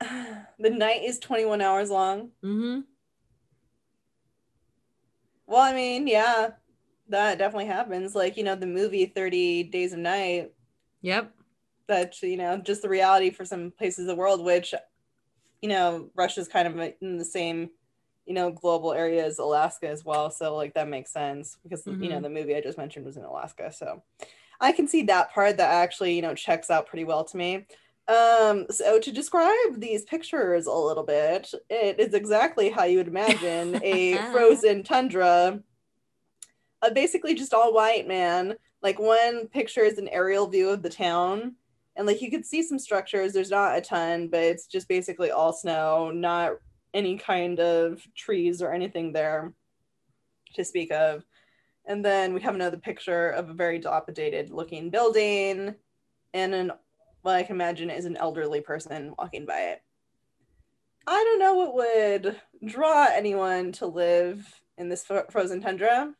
*sighs* The night is 21 hours long. Mm-hmm. Well, I mean, yeah, that definitely happens. Like, you know, the movie 30 Days of Night, Yep. that, you know, just the reality for some places of the world, which, you know, Russia's kind of in the same, you know, global area as Alaska as well. So, like, that makes sense because, you know, Mhm. the movie I just mentioned was in Alaska. So, I can see that part that actually, you know, checks out pretty well to me. Um, so to describe these pictures a little bit, it is exactly how you would imagine *laughs* a frozen tundra uh, basically just all white man like one picture is an aerial view of the town and like you could see some structures there's not a ton but it's just basically all snow not any kind of trees or anything there to speak of. And then we have another picture of a very dilapidated looking building and an what i can imagine is an elderly person walking by it. I don't know what would draw anyone to live in this fro- frozen tundra.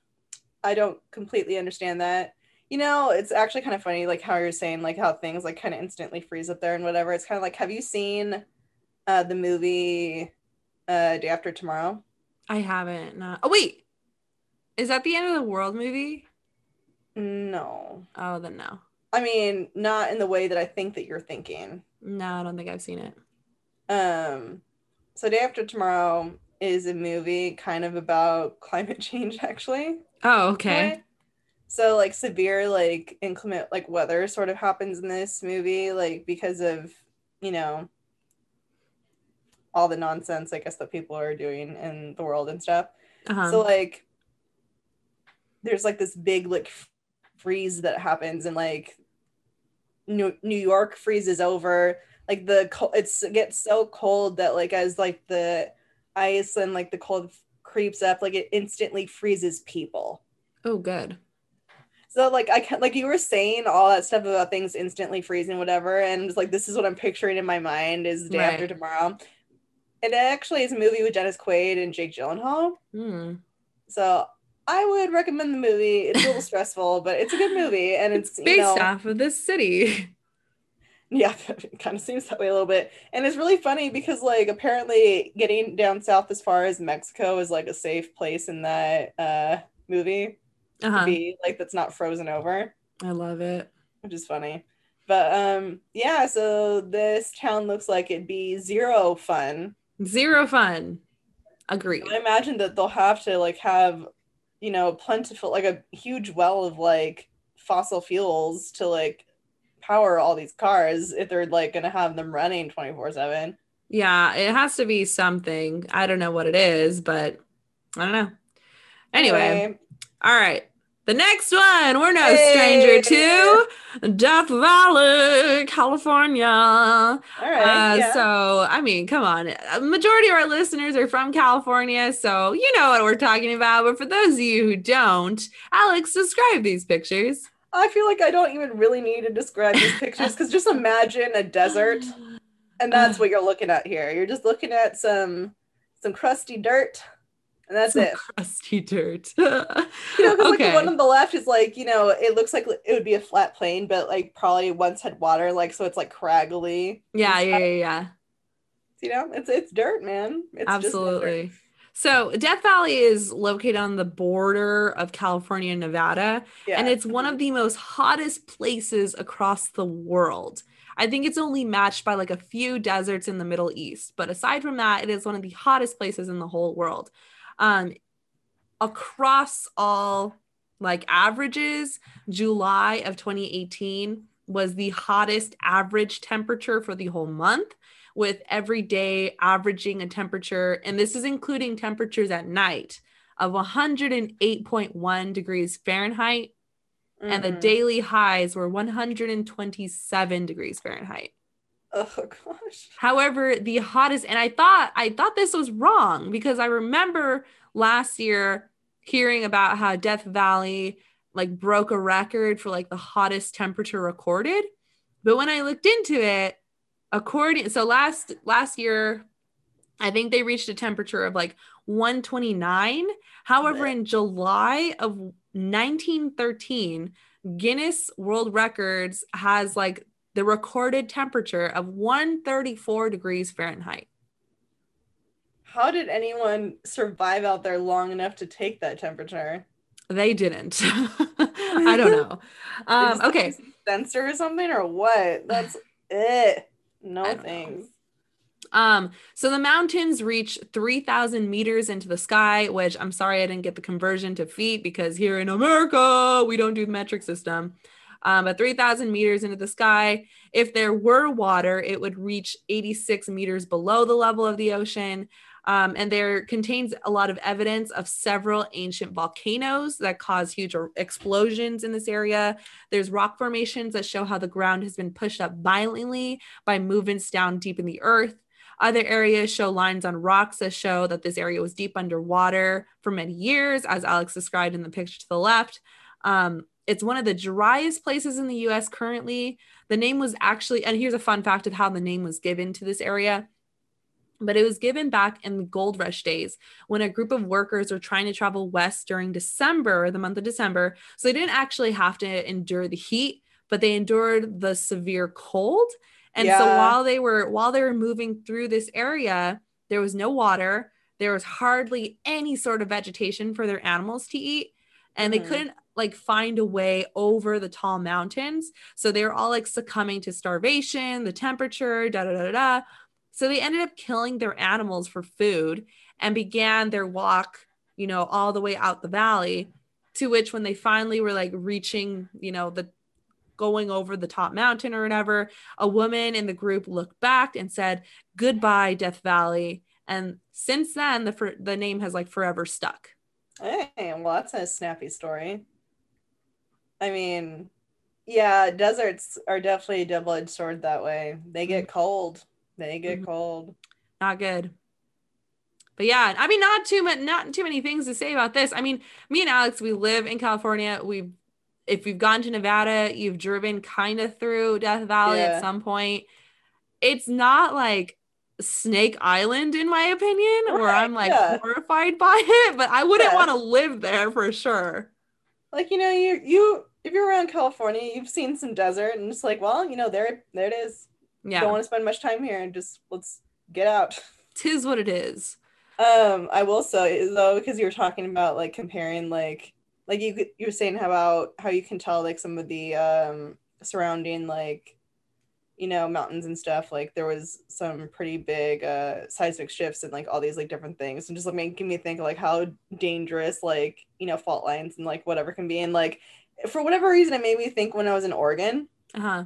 I don't completely understand that. You know, it's actually kind of funny, like how you're saying, like how things like kind of instantly freeze up there and whatever. It's kind of like, have you seen uh, the movie uh, Day After Tomorrow? I haven't. Not. Oh wait, is that the end of the world movie? No, Oh, then no. I mean, not in the way that I think that you're thinking. No, I don't think I've seen it. Um, so Day After Tomorrow is a movie kind of about *laughs* climate change, actually. Oh, okay. So like severe like inclement like weather sort of happens in this movie like because of you know all the nonsense I guess that people are doing in the world and stuff. Uh-huh. So like there's like this big like freeze that happens and like New, New York freezes over like the co- it's it gets so cold that like as like the ice and like the cold creeps up like it instantly freezes people. oh, good. So like I can like you were saying all that stuff about things instantly freezing whatever and it's like this is what I'm picturing in my mind is the day after Right. tomorrow. It actually is a movie with Dennis Quaid and Jake Gyllenhaal. Hmm. So I would recommend the movie. It's a little stressful, but it's a good movie and it's, It's you based know, off of this city. *laughs* yeah, *laughs* it kind of seems that way a little bit. And it's really funny because like apparently getting down south as far as Mexico is like a safe place in that uh movie Uh-huh. be like that's not frozen over. I love it. which is funny. But um yeah, so this town looks like it'd be zero fun. Zero fun. Agreed. I imagine that they'll have to like have, you know, plentiful like a huge well of like fossil fuels to like power all these cars if they're like gonna have them running 24-7. Yeah, it has to be something. I don't know what it is, but I don't know. Anyway, all right. The next one, we're no stranger to Death Valley, California. all right. Uh, yeah. So, I mean, come on. A majority of our listeners are from California, so you know what we're talking about. But for those of you who don't, Alex, describe these pictures. I feel like I don't even really need to describe these pictures because just imagine a desert and that's *gasps* what you're looking at here. You're just looking at some some crusty dirt, and that's Some it. crusty dirt. *laughs* You know, because like the one on the left is like you know it looks like it would be a flat plane, but like probably once had water, like so it's like craggly. yeah, yeah, yeah, yeah. You know, it's it's dirt, man. It's. Absolutely. So, Death Valley is located on the border of California and Nevada, Yeah. and it's one of the most hottest places across the world. I think it's only matched by like a few deserts in the Middle East, but aside from that, it is one of the hottest places in the whole world. Um, across all like averages, July of 2018 was the hottest average temperature for the whole month, with every day averaging a temperature, and this is including temperatures at night of 108.1 degrees Fahrenheit, and the Mhm. daily highs were 127 degrees Fahrenheit. Oh gosh. However, the hottest, and I thought I thought this was wrong because I remember last year hearing about how Death Valley like broke a record for like the hottest temperature recorded. But when I looked into it, according so last last year, I think they reached a temperature of like 129. However, in July of 1913, Guinness World Records has like the recorded temperature of 134 degrees Fahrenheit. How did anyone survive out there long enough to take that temperature? They didn't. *laughs* I don't know. *laughs* Um, okay. Sensor or something or what? That's it. No thanks. Um, so the mountains reach 3,000 meters into the sky, which I'm sorry I didn't get the conversion to feet because here in America, we don't do the metric system. Um, but 3,000 meters into the sky, if there were water, it would reach 86 meters below the level of the ocean. Um, and there contains a lot of evidence of several ancient volcanoes that cause huge explosions in this area. There's rock formations that show how the ground has been pushed up violently by movements down deep in the earth. Other areas show lines on rocks that show that this area was deep underwater for many years, as Alex described in the picture to the left. Um, it's one of the driest places in the US currently. The name was actually, and here's a fun fact of how the name was given to this area. But it was given back in the gold rush days when a group of workers were trying to travel west during December, the month of December. So they didn't actually have to endure the heat, but they endured the severe cold. And so while they were while they were moving through this area, there was no water, there was hardly any sort of vegetation for their animals to eat, and they mm-hmm. couldn't like find a way over the tall mountains. So they were all like succumbing to starvation, the temperature, da da da da. So they ended up killing their animals for food and began their walk, you know, all the way out the valley. To which, when they finally were like reaching, you know, the going over the top mountain or whatever, a woman in the group looked back and said, "Goodbye, Death Valley." And since then, the for- the name has like forever stuck. Hey, well, that's a snappy story. I mean, yeah, deserts are definitely a double-edged sword that way. They get cold. They get Mhm. cold. Not good. But yeah, I mean, not too much, not too many things to say about this. I mean, me and Alex, we live in California. We've, if you've gone to Nevada, you've driven kind of through Death Valley Yeah. at some point. It's not like Snake Island, in my opinion, where I'm like yeah. horrified by it, but I wouldn't Yeah. want to live there for sure. Like, you know, you you if you're around California, you've seen some desert and it's like, well, you know, there there it is. Yeah, Don't want to spend much time here and just let's get out. *laughs* tis what it is. Um, I will say though, because you were talking about like comparing like like you you were saying how about how you can tell like some of the um surrounding like you know mountains and stuff like there was some pretty big uh seismic shifts and like all these like different things and just like making me think like how dangerous like you know fault lines and like whatever can be and like for whatever reason it made me think when I was in Oregon Uh huh.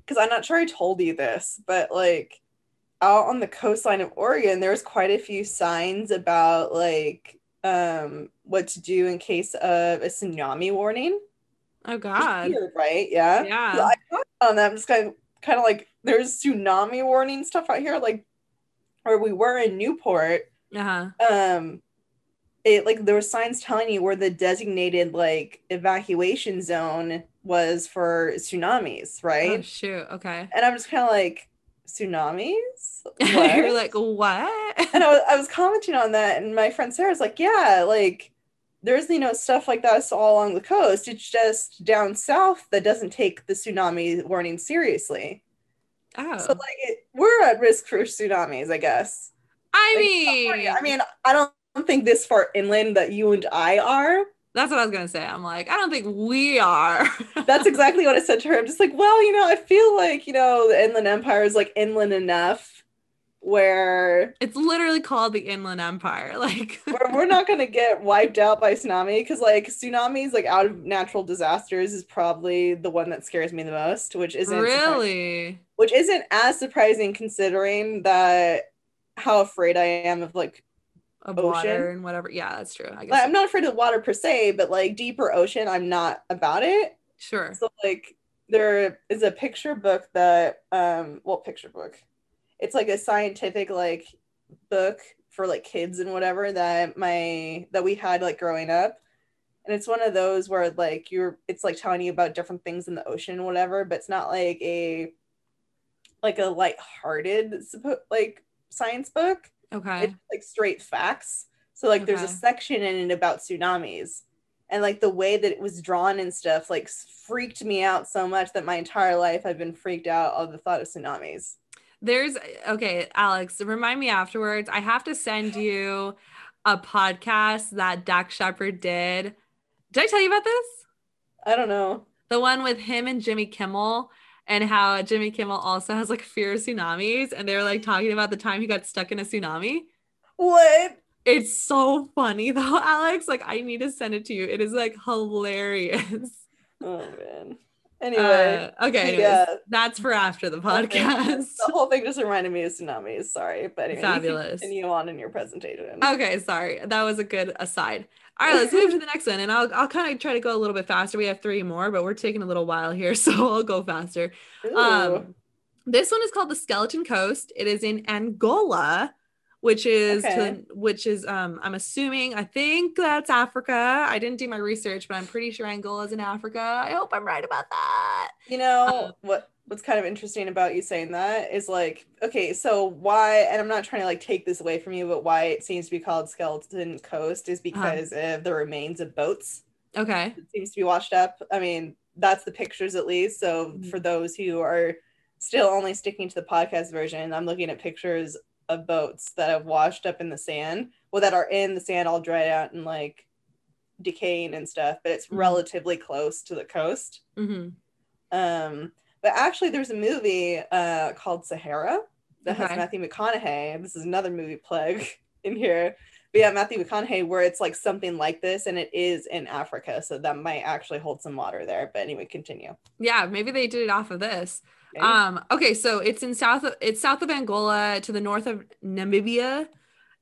because I'm not sure I told you this, but like out on the coastline of Oregon, there was quite a few signs about like um what to do in case of a tsunami warning. Oh God. weird, right? Yeah. Yeah. So I thought on that, I'm just kind of kind of like there's tsunami warning stuff out here, like where we were in Newport. Uh huh. Um it like there were signs telling you where the designated like evacuation zone was for tsunamis, right? Oh shoot. Okay. And I'm just kind of like, tsunamis? *laughs* You're like, what? and I *laughs* was, I was commenting on that, and my friend Sarah's like, yeah, like there's you know stuff like that all along the coast. It's just down south that doesn't take the tsunami warning seriously. oh. So like it, we're at risk for tsunamis, I guess. I Like, mean, I mean, I don't think this far inland that you and I are. that's what I was gonna say. I'm like, I don't think we are. *laughs* That's exactly what I said to her. I'm just like, well, you know, I feel like you know the Inland Empire is like inland enough where it's literally called the Inland Empire. *laughs* Like, *laughs* we're, we're not to get wiped out by tsunami because like tsunamis like out of natural disasters is probably the one that scares me the most which isn't really? which isn't as surprising considering that how afraid i am of like of Ocean? water and whatever. Yeah, that's true. I guess Like, I'm not afraid of water per se, but like deeper ocean, I'm not about it. sure. So like there is a picture book that um well picture book. It's like a scientific like book for like kids and whatever that my that we had like growing up. And it's one of those where like you're it's like telling you about different things in the ocean and whatever, but it's not like a like a light-hearted like science book Okay. it's like straight facts. So like there's a section in it about tsunamis. And like the way that it was drawn and stuff like freaked me out so much that my entire life I've been freaked out of the thought of tsunamis. There's okay, Alex, remind me afterwards. I have to send you a podcast that Dax Shepard did. Did I tell you about this? I don't know. The one with him and Jimmy Kimmel and how Jimmy Kimmel also has like fear of tsunamis and they were like talking about the time he got stuck in a tsunami. What? It's so funny *laughs* though, Alex. Like I need to send it to you. It is like hilarious. *laughs* Oh man. Anyway, Uh, okay, anyways, yeah. that's for after the podcast. the whole thing just reminded me of tsunamis. Sorry, but anyway, Fabulous. You continue on in your presentation. Okay, sorry. That was a good aside. All right, let's move to the next one. And I'll I'll kind of try to go a little bit faster. We have three more, but we're taking a little while here, *laughs* so I'll go faster. Ooh. Um this one is called the Skeleton Coast. It is in Angola, which is to- which is um I'm assuming I think that's Africa. I didn't do my research, but I'm pretty sure Angola is in Africa. I hope I'm right about that. You know Um, what what's kind of interesting about you saying that is like okay, so why and I'm not trying to like take this away from you, but why it seems to be called Skeleton Coast is because of the remains of boats. Okay. It seems to be washed up. I mean, that's the pictures at least. So Mhm. for those who are still only sticking to the podcast version, I'm looking at pictures of boats that have washed up in the sand, well that are in the sand all dried out and like decaying and stuff, but it's Mhm. relatively close to the coast. hmm Um, but actually, there's a movie uh, called Sahara that has Matthew McConaughey. This is another movie plug *laughs* in here. But yeah, Matthew McConaughey, where it's like something like this, and it is in Africa, so that might actually hold some water there. But anyway, continue. Yeah, maybe they did it off of this. Okay? Um, okay, so it's in south of it's south of Angola to the north of Namibia.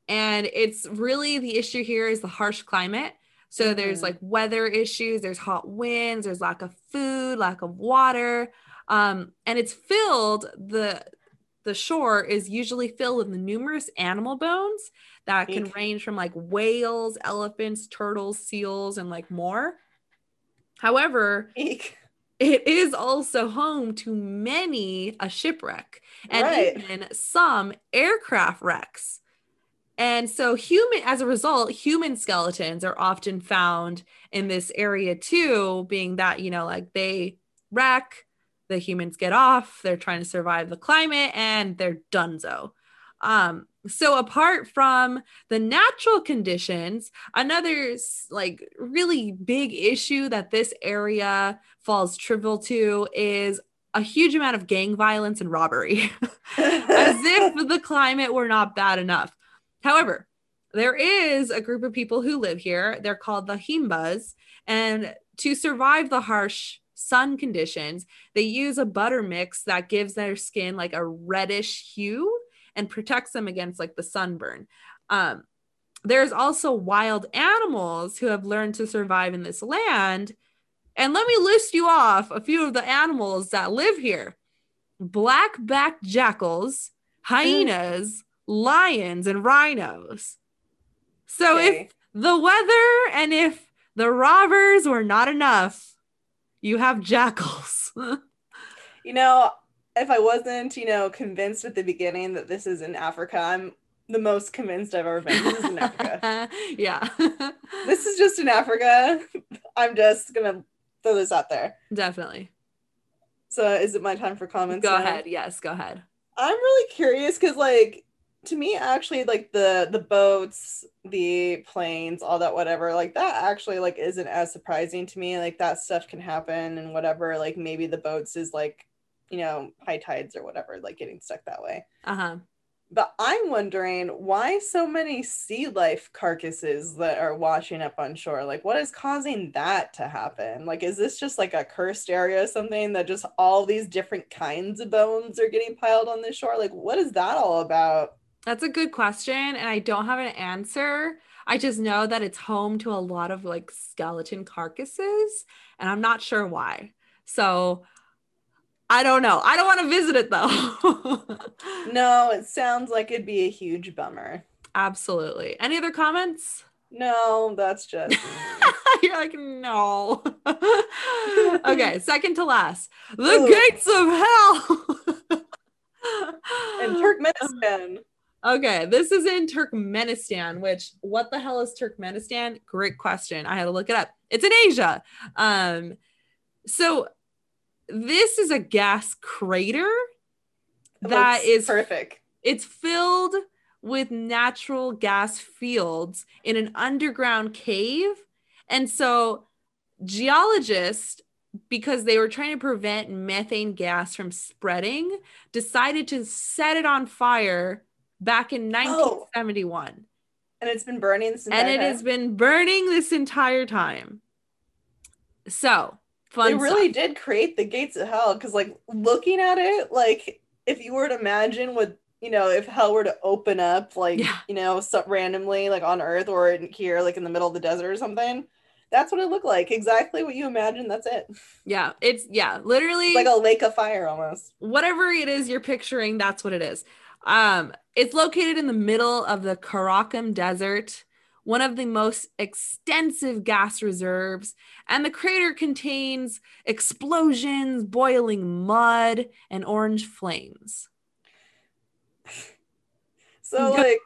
And it's really the issue here is the harsh climate. So there's Mhm. like weather issues, there's hot winds, there's lack of food, lack of water. Um, and it's filled, the the shore is usually filled with numerous animal bones that can range from like whales, elephants, turtles, seals, and like more. However, Eek. it is also home to many a shipwreck and Right. even some aircraft wrecks. And so human as a result, human skeletons are often found in this area too, being that, you know, like they wreck, the humans get off, they're trying to survive the climate and they're donezo. Um, so apart from the natural conditions, another like really big issue that this area falls trivial to is a huge amount of gang violence and robbery, *laughs* as if *laughs* the climate were not bad enough. However, there is a group of people who live here. They're called the Himbas, and to survive the harsh sun conditions, they use a butter mix that gives their skin like a reddish hue and protects them against like the sunburn. Um, there's also wild animals who have learned to survive in this land. And let me list you off a few of the animals that live here black backed jackals, hyenas, lions, and rhinos. So Okay. if the weather and if the robbers were not enough, you have jackals. *laughs* You know, if I wasn't, you know, convinced at the beginning that this is in Africa, I'm the most convinced I've ever been. This is in Africa. *laughs* yeah, *laughs* This is just in Africa. I'm just gonna throw this out there. definitely. So is it my time for comments? Go now? ahead. Yes, go ahead. I'm really curious because like to me actually like the the boats, the planes, all that whatever, like that actually like isn't as surprising to me. Like that stuff can happen and whatever. Like maybe the boats is like, you know, high tides or whatever, like getting stuck that way. Uh huh. But I'm wondering why so many sea life carcasses that are washing up on shore. Like, what is causing that to happen? Like, is this just like a cursed area or something that just all these different kinds of bones are getting piled on the shore? Like, what is that all about? That's a good question. And I don't have an answer. I just know that it's home to a lot of like skeleton carcasses, and I'm not sure why. So I don't know. I don't want to visit it though. *laughs* no, it sounds like it'd be a huge bummer. Absolutely. Any other comments? No, that's just. *laughs* You're like, no. *laughs* okay, second to last. The Ooh. gates of hell. in Turkmenistan. Okay, this is in Turkmenistan, which what the hell is Turkmenistan? Great question. I had to look it up. It's in Asia. Um, so this is a gas crater that is perfect. It's filled with natural gas fields in an underground cave. And so geologists because they were trying to prevent methane gas from spreading, decided to set it on fire back in 1971. Oh. And it's been burning this And it time? has been burning this entire time. So, fun. They really stuff. did create the gates of hell because, like, looking at it, like, if you were to imagine what you know, if hell were to open up, like, yeah. you know, so randomly, like on Earth or in here, like in the middle of the desert or something, that's what it looked like. Exactly what you imagine. That's it. Yeah. It's, yeah, literally like a lake of fire almost. Whatever it is you're picturing, that's what it is. Um, it's located in the middle of the Karakum Desert, one of the most extensive gas reserves, and the crater contains explosions, boiling mud, and orange flames. *laughs* So like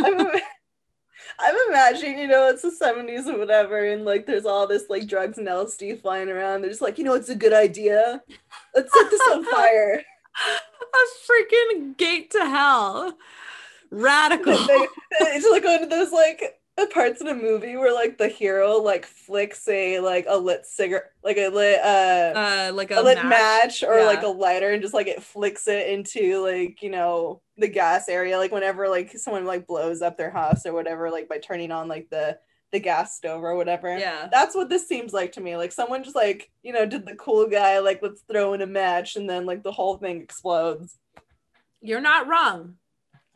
I'm, *laughs* I'm imagining, you know, it's the 70s or whatever, and like there's all this like drugs and LSD flying around. They're just like, you know, it's a good idea. Let's set this on *laughs* fire. A freaking gate to hell. Radical. they, it's like one of those like parts in a movie where like the hero like flicks a like a lit cigarette like a lit uh, uh like a, a lit match, match or yeah. like a lighter and just like it flicks it into like you know the gas area like whenever like someone like blows up their house or whatever like by turning on like the the gas stove or whatever yeah that's what this seems like to me like someone just like you know did the cool guy like let's throw in a match and then like the whole thing explodes you're not wrong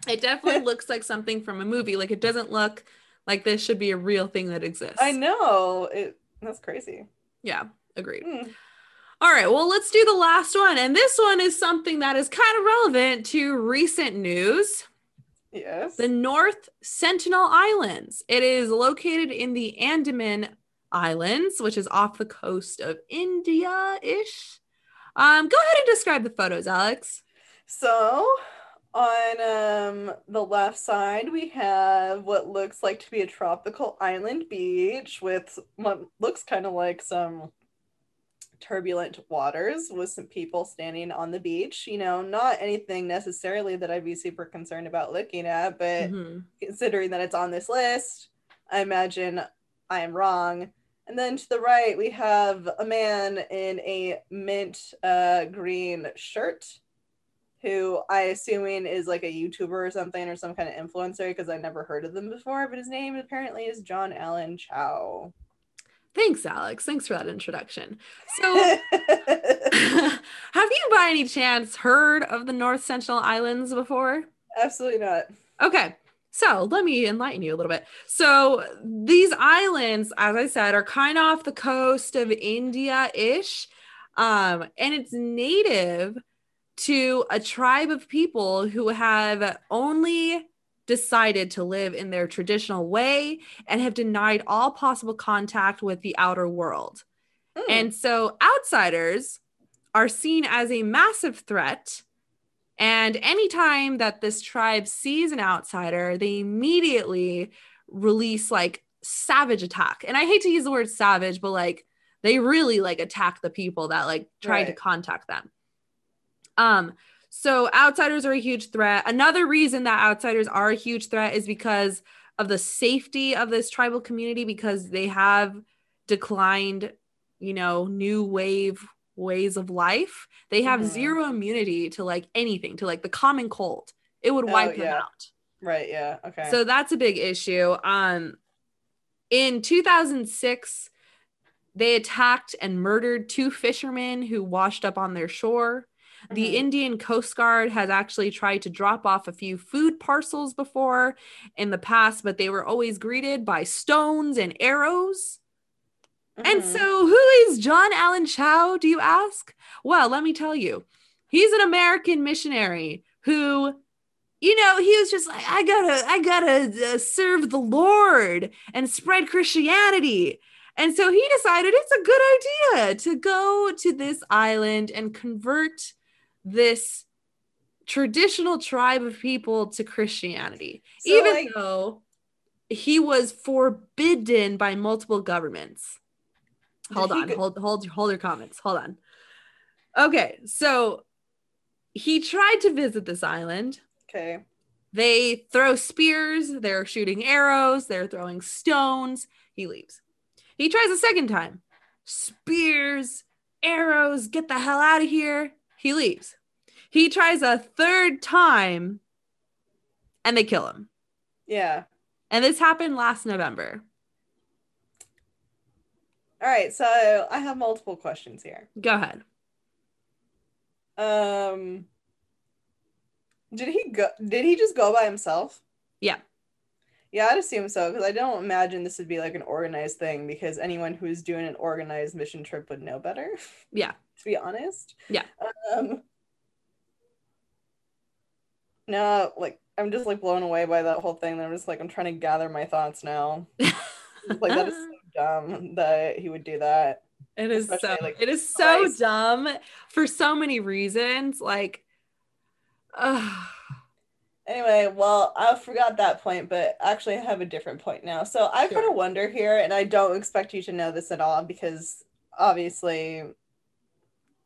it definitely *laughs* looks like something from a movie like it doesn't look like this should be a real thing that exists. I know. It that's crazy. Yeah, agreed. Mm. All right, well, let's do the last one. And this one is something that is kind of relevant to recent news. Yes. The North Sentinel Islands. It is located in the Andaman Islands, which is off the coast of India ish. Um, go ahead and describe the photos, Alex. So, on um, the left side, we have what looks like to be a tropical island beach with what looks kind of like some turbulent waters with some people standing on the beach. You know, not anything necessarily that I'd be super concerned about looking at, but mm-hmm. considering that it's on this list, I imagine I am wrong. And then to the right, we have a man in a mint uh, green shirt who I assuming is like a YouTuber or something or some kind of influencer because I never heard of them before, but his name apparently is John Allen Chau. Thanks, Alex. Thanks for that introduction. So, *laughs* *laughs* have you by any chance heard of the North Sentinel Islands before? Absolutely not. Okay. So let me enlighten you a little bit. So these islands, as I said, are kind of off the coast of India-ish. Um, and it's native to a tribe of people who have only decided to live in their traditional way and have denied all possible contact with the outer world. Mm. And so outsiders are seen as a massive threat. And anytime that this tribe sees an outsider, they immediately release like savage attack. And I hate to use the word savage, but like they really like attack the people that like tried right. to contact them. Um, so outsiders are a huge threat. Another reason that outsiders are a huge threat is because of the safety of this tribal community because they have declined, you know, new wave ways of life. They have mm-hmm. zero immunity to like anything, to like the common cold. It would oh, wipe oh, yeah. them out. Right, yeah. Okay. So that's a big issue. Um in 2006 they attacked and murdered two fishermen who washed up on their shore The Mhm. Indian Coast Guard has actually tried to drop off a few food parcels before in the past, but they were always greeted by stones and arrows. And Mhm. so, who is John Allen Chau, do you ask? Well, let me tell you. He's an American missionary who, you know, he was just like, I gotta, I gotta uh, serve the Lord and spread Christianity. And so he decided it's a good idea to go to this island and convert this traditional tribe of people to Christianity, So, even like- though he was forbidden by multiple governments. Hold on, go- *laughs* hold hold hold your comments. Hold on. Okay, so he tried to visit this island. okay. They throw spears, they're shooting arrows, they're throwing stones. He leaves. He tries a second time. Spears, arrows, get the hell out of here. He leaves. He tries a third time and they kill him. Yeah. And this happened last November. All right. So I have multiple questions here. Go ahead. Um, did he go? Did he just go by himself? Yeah. Yeah, I'd assume so because I don't imagine this would be like an organized thing because anyone who's doing an organized mission trip would know better. *laughs* Yeah. To be honest. Yeah. Um. No, like I'm just like blown away by that whole thing. I'm just like I'm trying to gather my thoughts now. *laughs* like that is so dumb that he would do that. It is so like, it is so dumb for so many reasons. Like, uh, Anyway, well, I forgot that point, but actually I have a different point now. So I Sure. got a wonder here, and I don't expect you to know this at all because obviously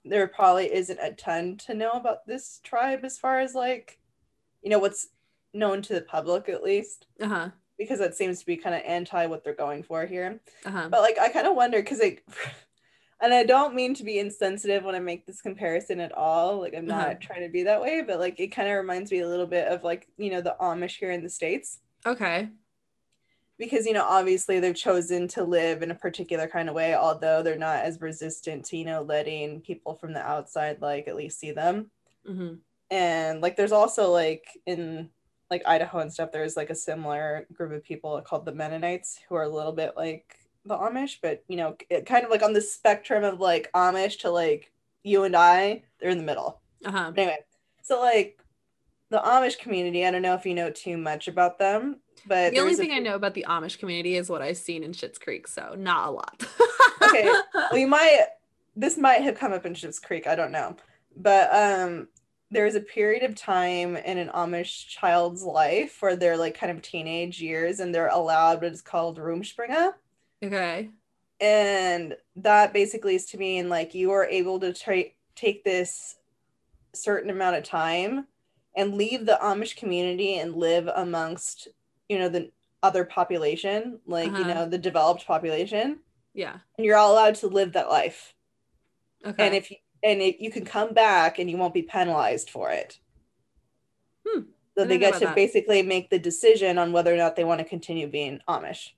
there probably isn't a ton to know about this tribe as far as like, you know, what's known to the public at least, uh huh, because that seems to be kind of anti what they're going for here. uh huh. But like, I kind of wonder because like, *laughs* and I don't mean to be insensitive when I make this comparison at all. Like, I'm not Uh-huh. trying to be that way, but like, it kind of reminds me a little bit of like, you know, the Amish here in the States. Okay. Because, you know, obviously they've chosen to live in a particular kind of way, although they're not as resistant to, you know, letting people from the outside, like, at least see them. hmm And like, there's also like in like Idaho and stuff, there's like a similar group of people called the Mennonites who are a little bit like the Amish, but you know, it kind of like on the spectrum of like Amish to like you and I, they're in the middle. Uh huh. But anyway, so like the Amish community, I don't know if you know too much about them, but The only a thing I know about the Amish community is what I've seen in Schitt's Creek, so not a lot. Okay, *laughs* well, you might this might have come up in Schitt's Creek, I don't know, but um, there's a period of time in an Amish child's life where they're like kind of teenage years and they're allowed what is called Rumspringa. okay. and that basically is to mean like you are able to tra- take this certain amount of time and leave the amish community and live amongst you know the other population like you Uh-huh. know the developed population Yeah. and you're all allowed to live that life Okay. and if you and if you can come back and you won't be penalized for it Hmm. so they get to that. basically make the decision on whether or not they want to continue being amish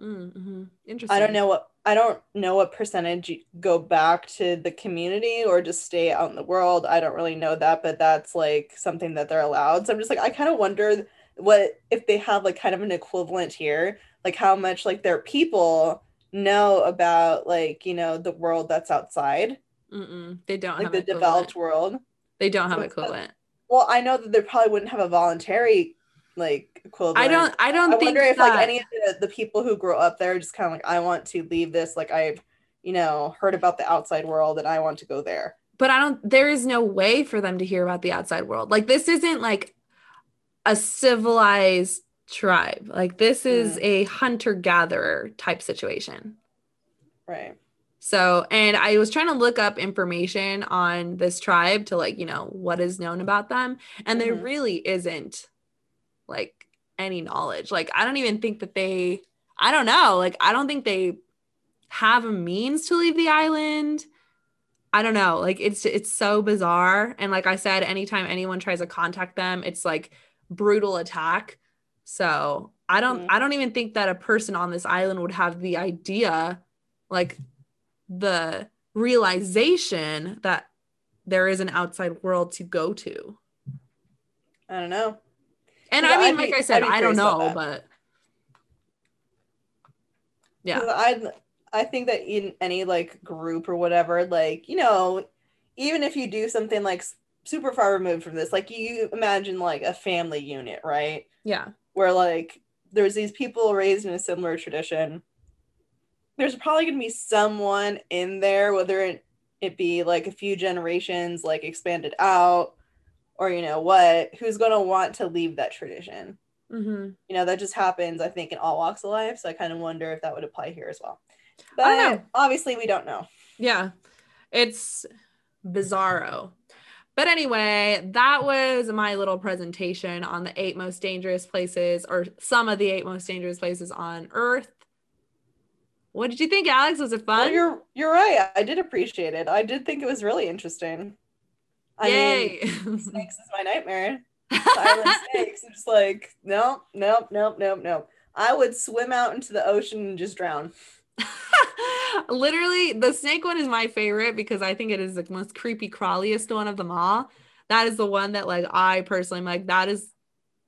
mm-hmm. Interesting. I don't know what I don't know what percentage go back to the community or just stay out in the world. I don't really know that, but that's like something that they're allowed. So I'm just like I kind of wonder what if they have like kind of an equivalent here, like how much like their people know about like you know the world that's outside, Mm-mm. They don't like have the equivalent. developed world. They don't have So equivalent. Well, I know that they probably wouldn't have a voluntary like equivalent. I don't. I don't I think wonder if that, like any of the, the people who grow up there just kind of like I want to leave this like I've you know heard about the outside world and I want to go there. but I don't there is no way for them to hear about the outside world. Like this isn't like a civilized tribe. Like this is Mm. a hunter gatherer type situation. Right. So, and I was trying to look up information on this tribe to like, you know, what is known about them, and there Mhm. really isn't like any knowledge. Like I don't even think that they I don't know, like I don't think they have a means to leave the island. I don't know. Like it's it's so bizarre. And like I said, anytime anyone tries to contact them, it's like brutal attack. So I don't Mhm. I don't even think that a person on this island would have the idea, like the realization that there is an outside world to go to. I don't know. And Yeah, I mean, I'd like be- I said, I'd be I don't know, but yeah, I I think that in any like group or whatever, like you know, even if you do something like super far removed from this, like you imagine like a family unit, right? yeah. Where like there's these people raised in a similar tradition. There's probably gonna be someone in there, whether it it be like a few generations, like expanded out, or you know what, who's gonna want to leave that tradition Mm-hmm. you know that just happens i think in all walks of life so i kind of wonder if that would apply here as well but I don't know. obviously we don't know Yeah. It's bizarro. But anyway, that was my little presentation on the eight most dangerous places or some of the eight most dangerous places on earth. What did you think, Alex? Was it well, fun? you're you're right i did appreciate it i did think it was really interesting i Yay. mean *laughs* snakes is my nightmare silent *laughs* snakes i'm just like nope nope nope nope nope i would swim out into the ocean and just drown *laughs* Literally, the snake one is my favorite because I think it is the most creepy, crawliest one of them all. That is the one that, like, I personally am like, that is.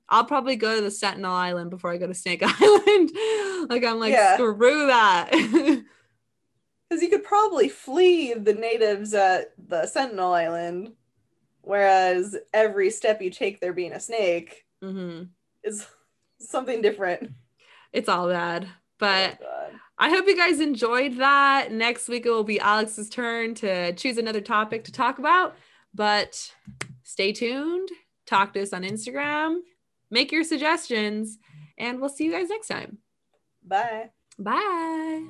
I'll probably go to the Sentinel Island before I go to Snake Island. like, I'm like, Yeah. screw that. because you could probably flee the natives at the sentinel island whereas every step you take there being a snake hmm is something different It's all bad. But Oh, I hope you guys enjoyed that. Next week it will be Alex's turn to choose another topic to talk about. But stay tuned. Talk to us on Instagram. Make your suggestions. And we'll see you guys next time. bye Bye.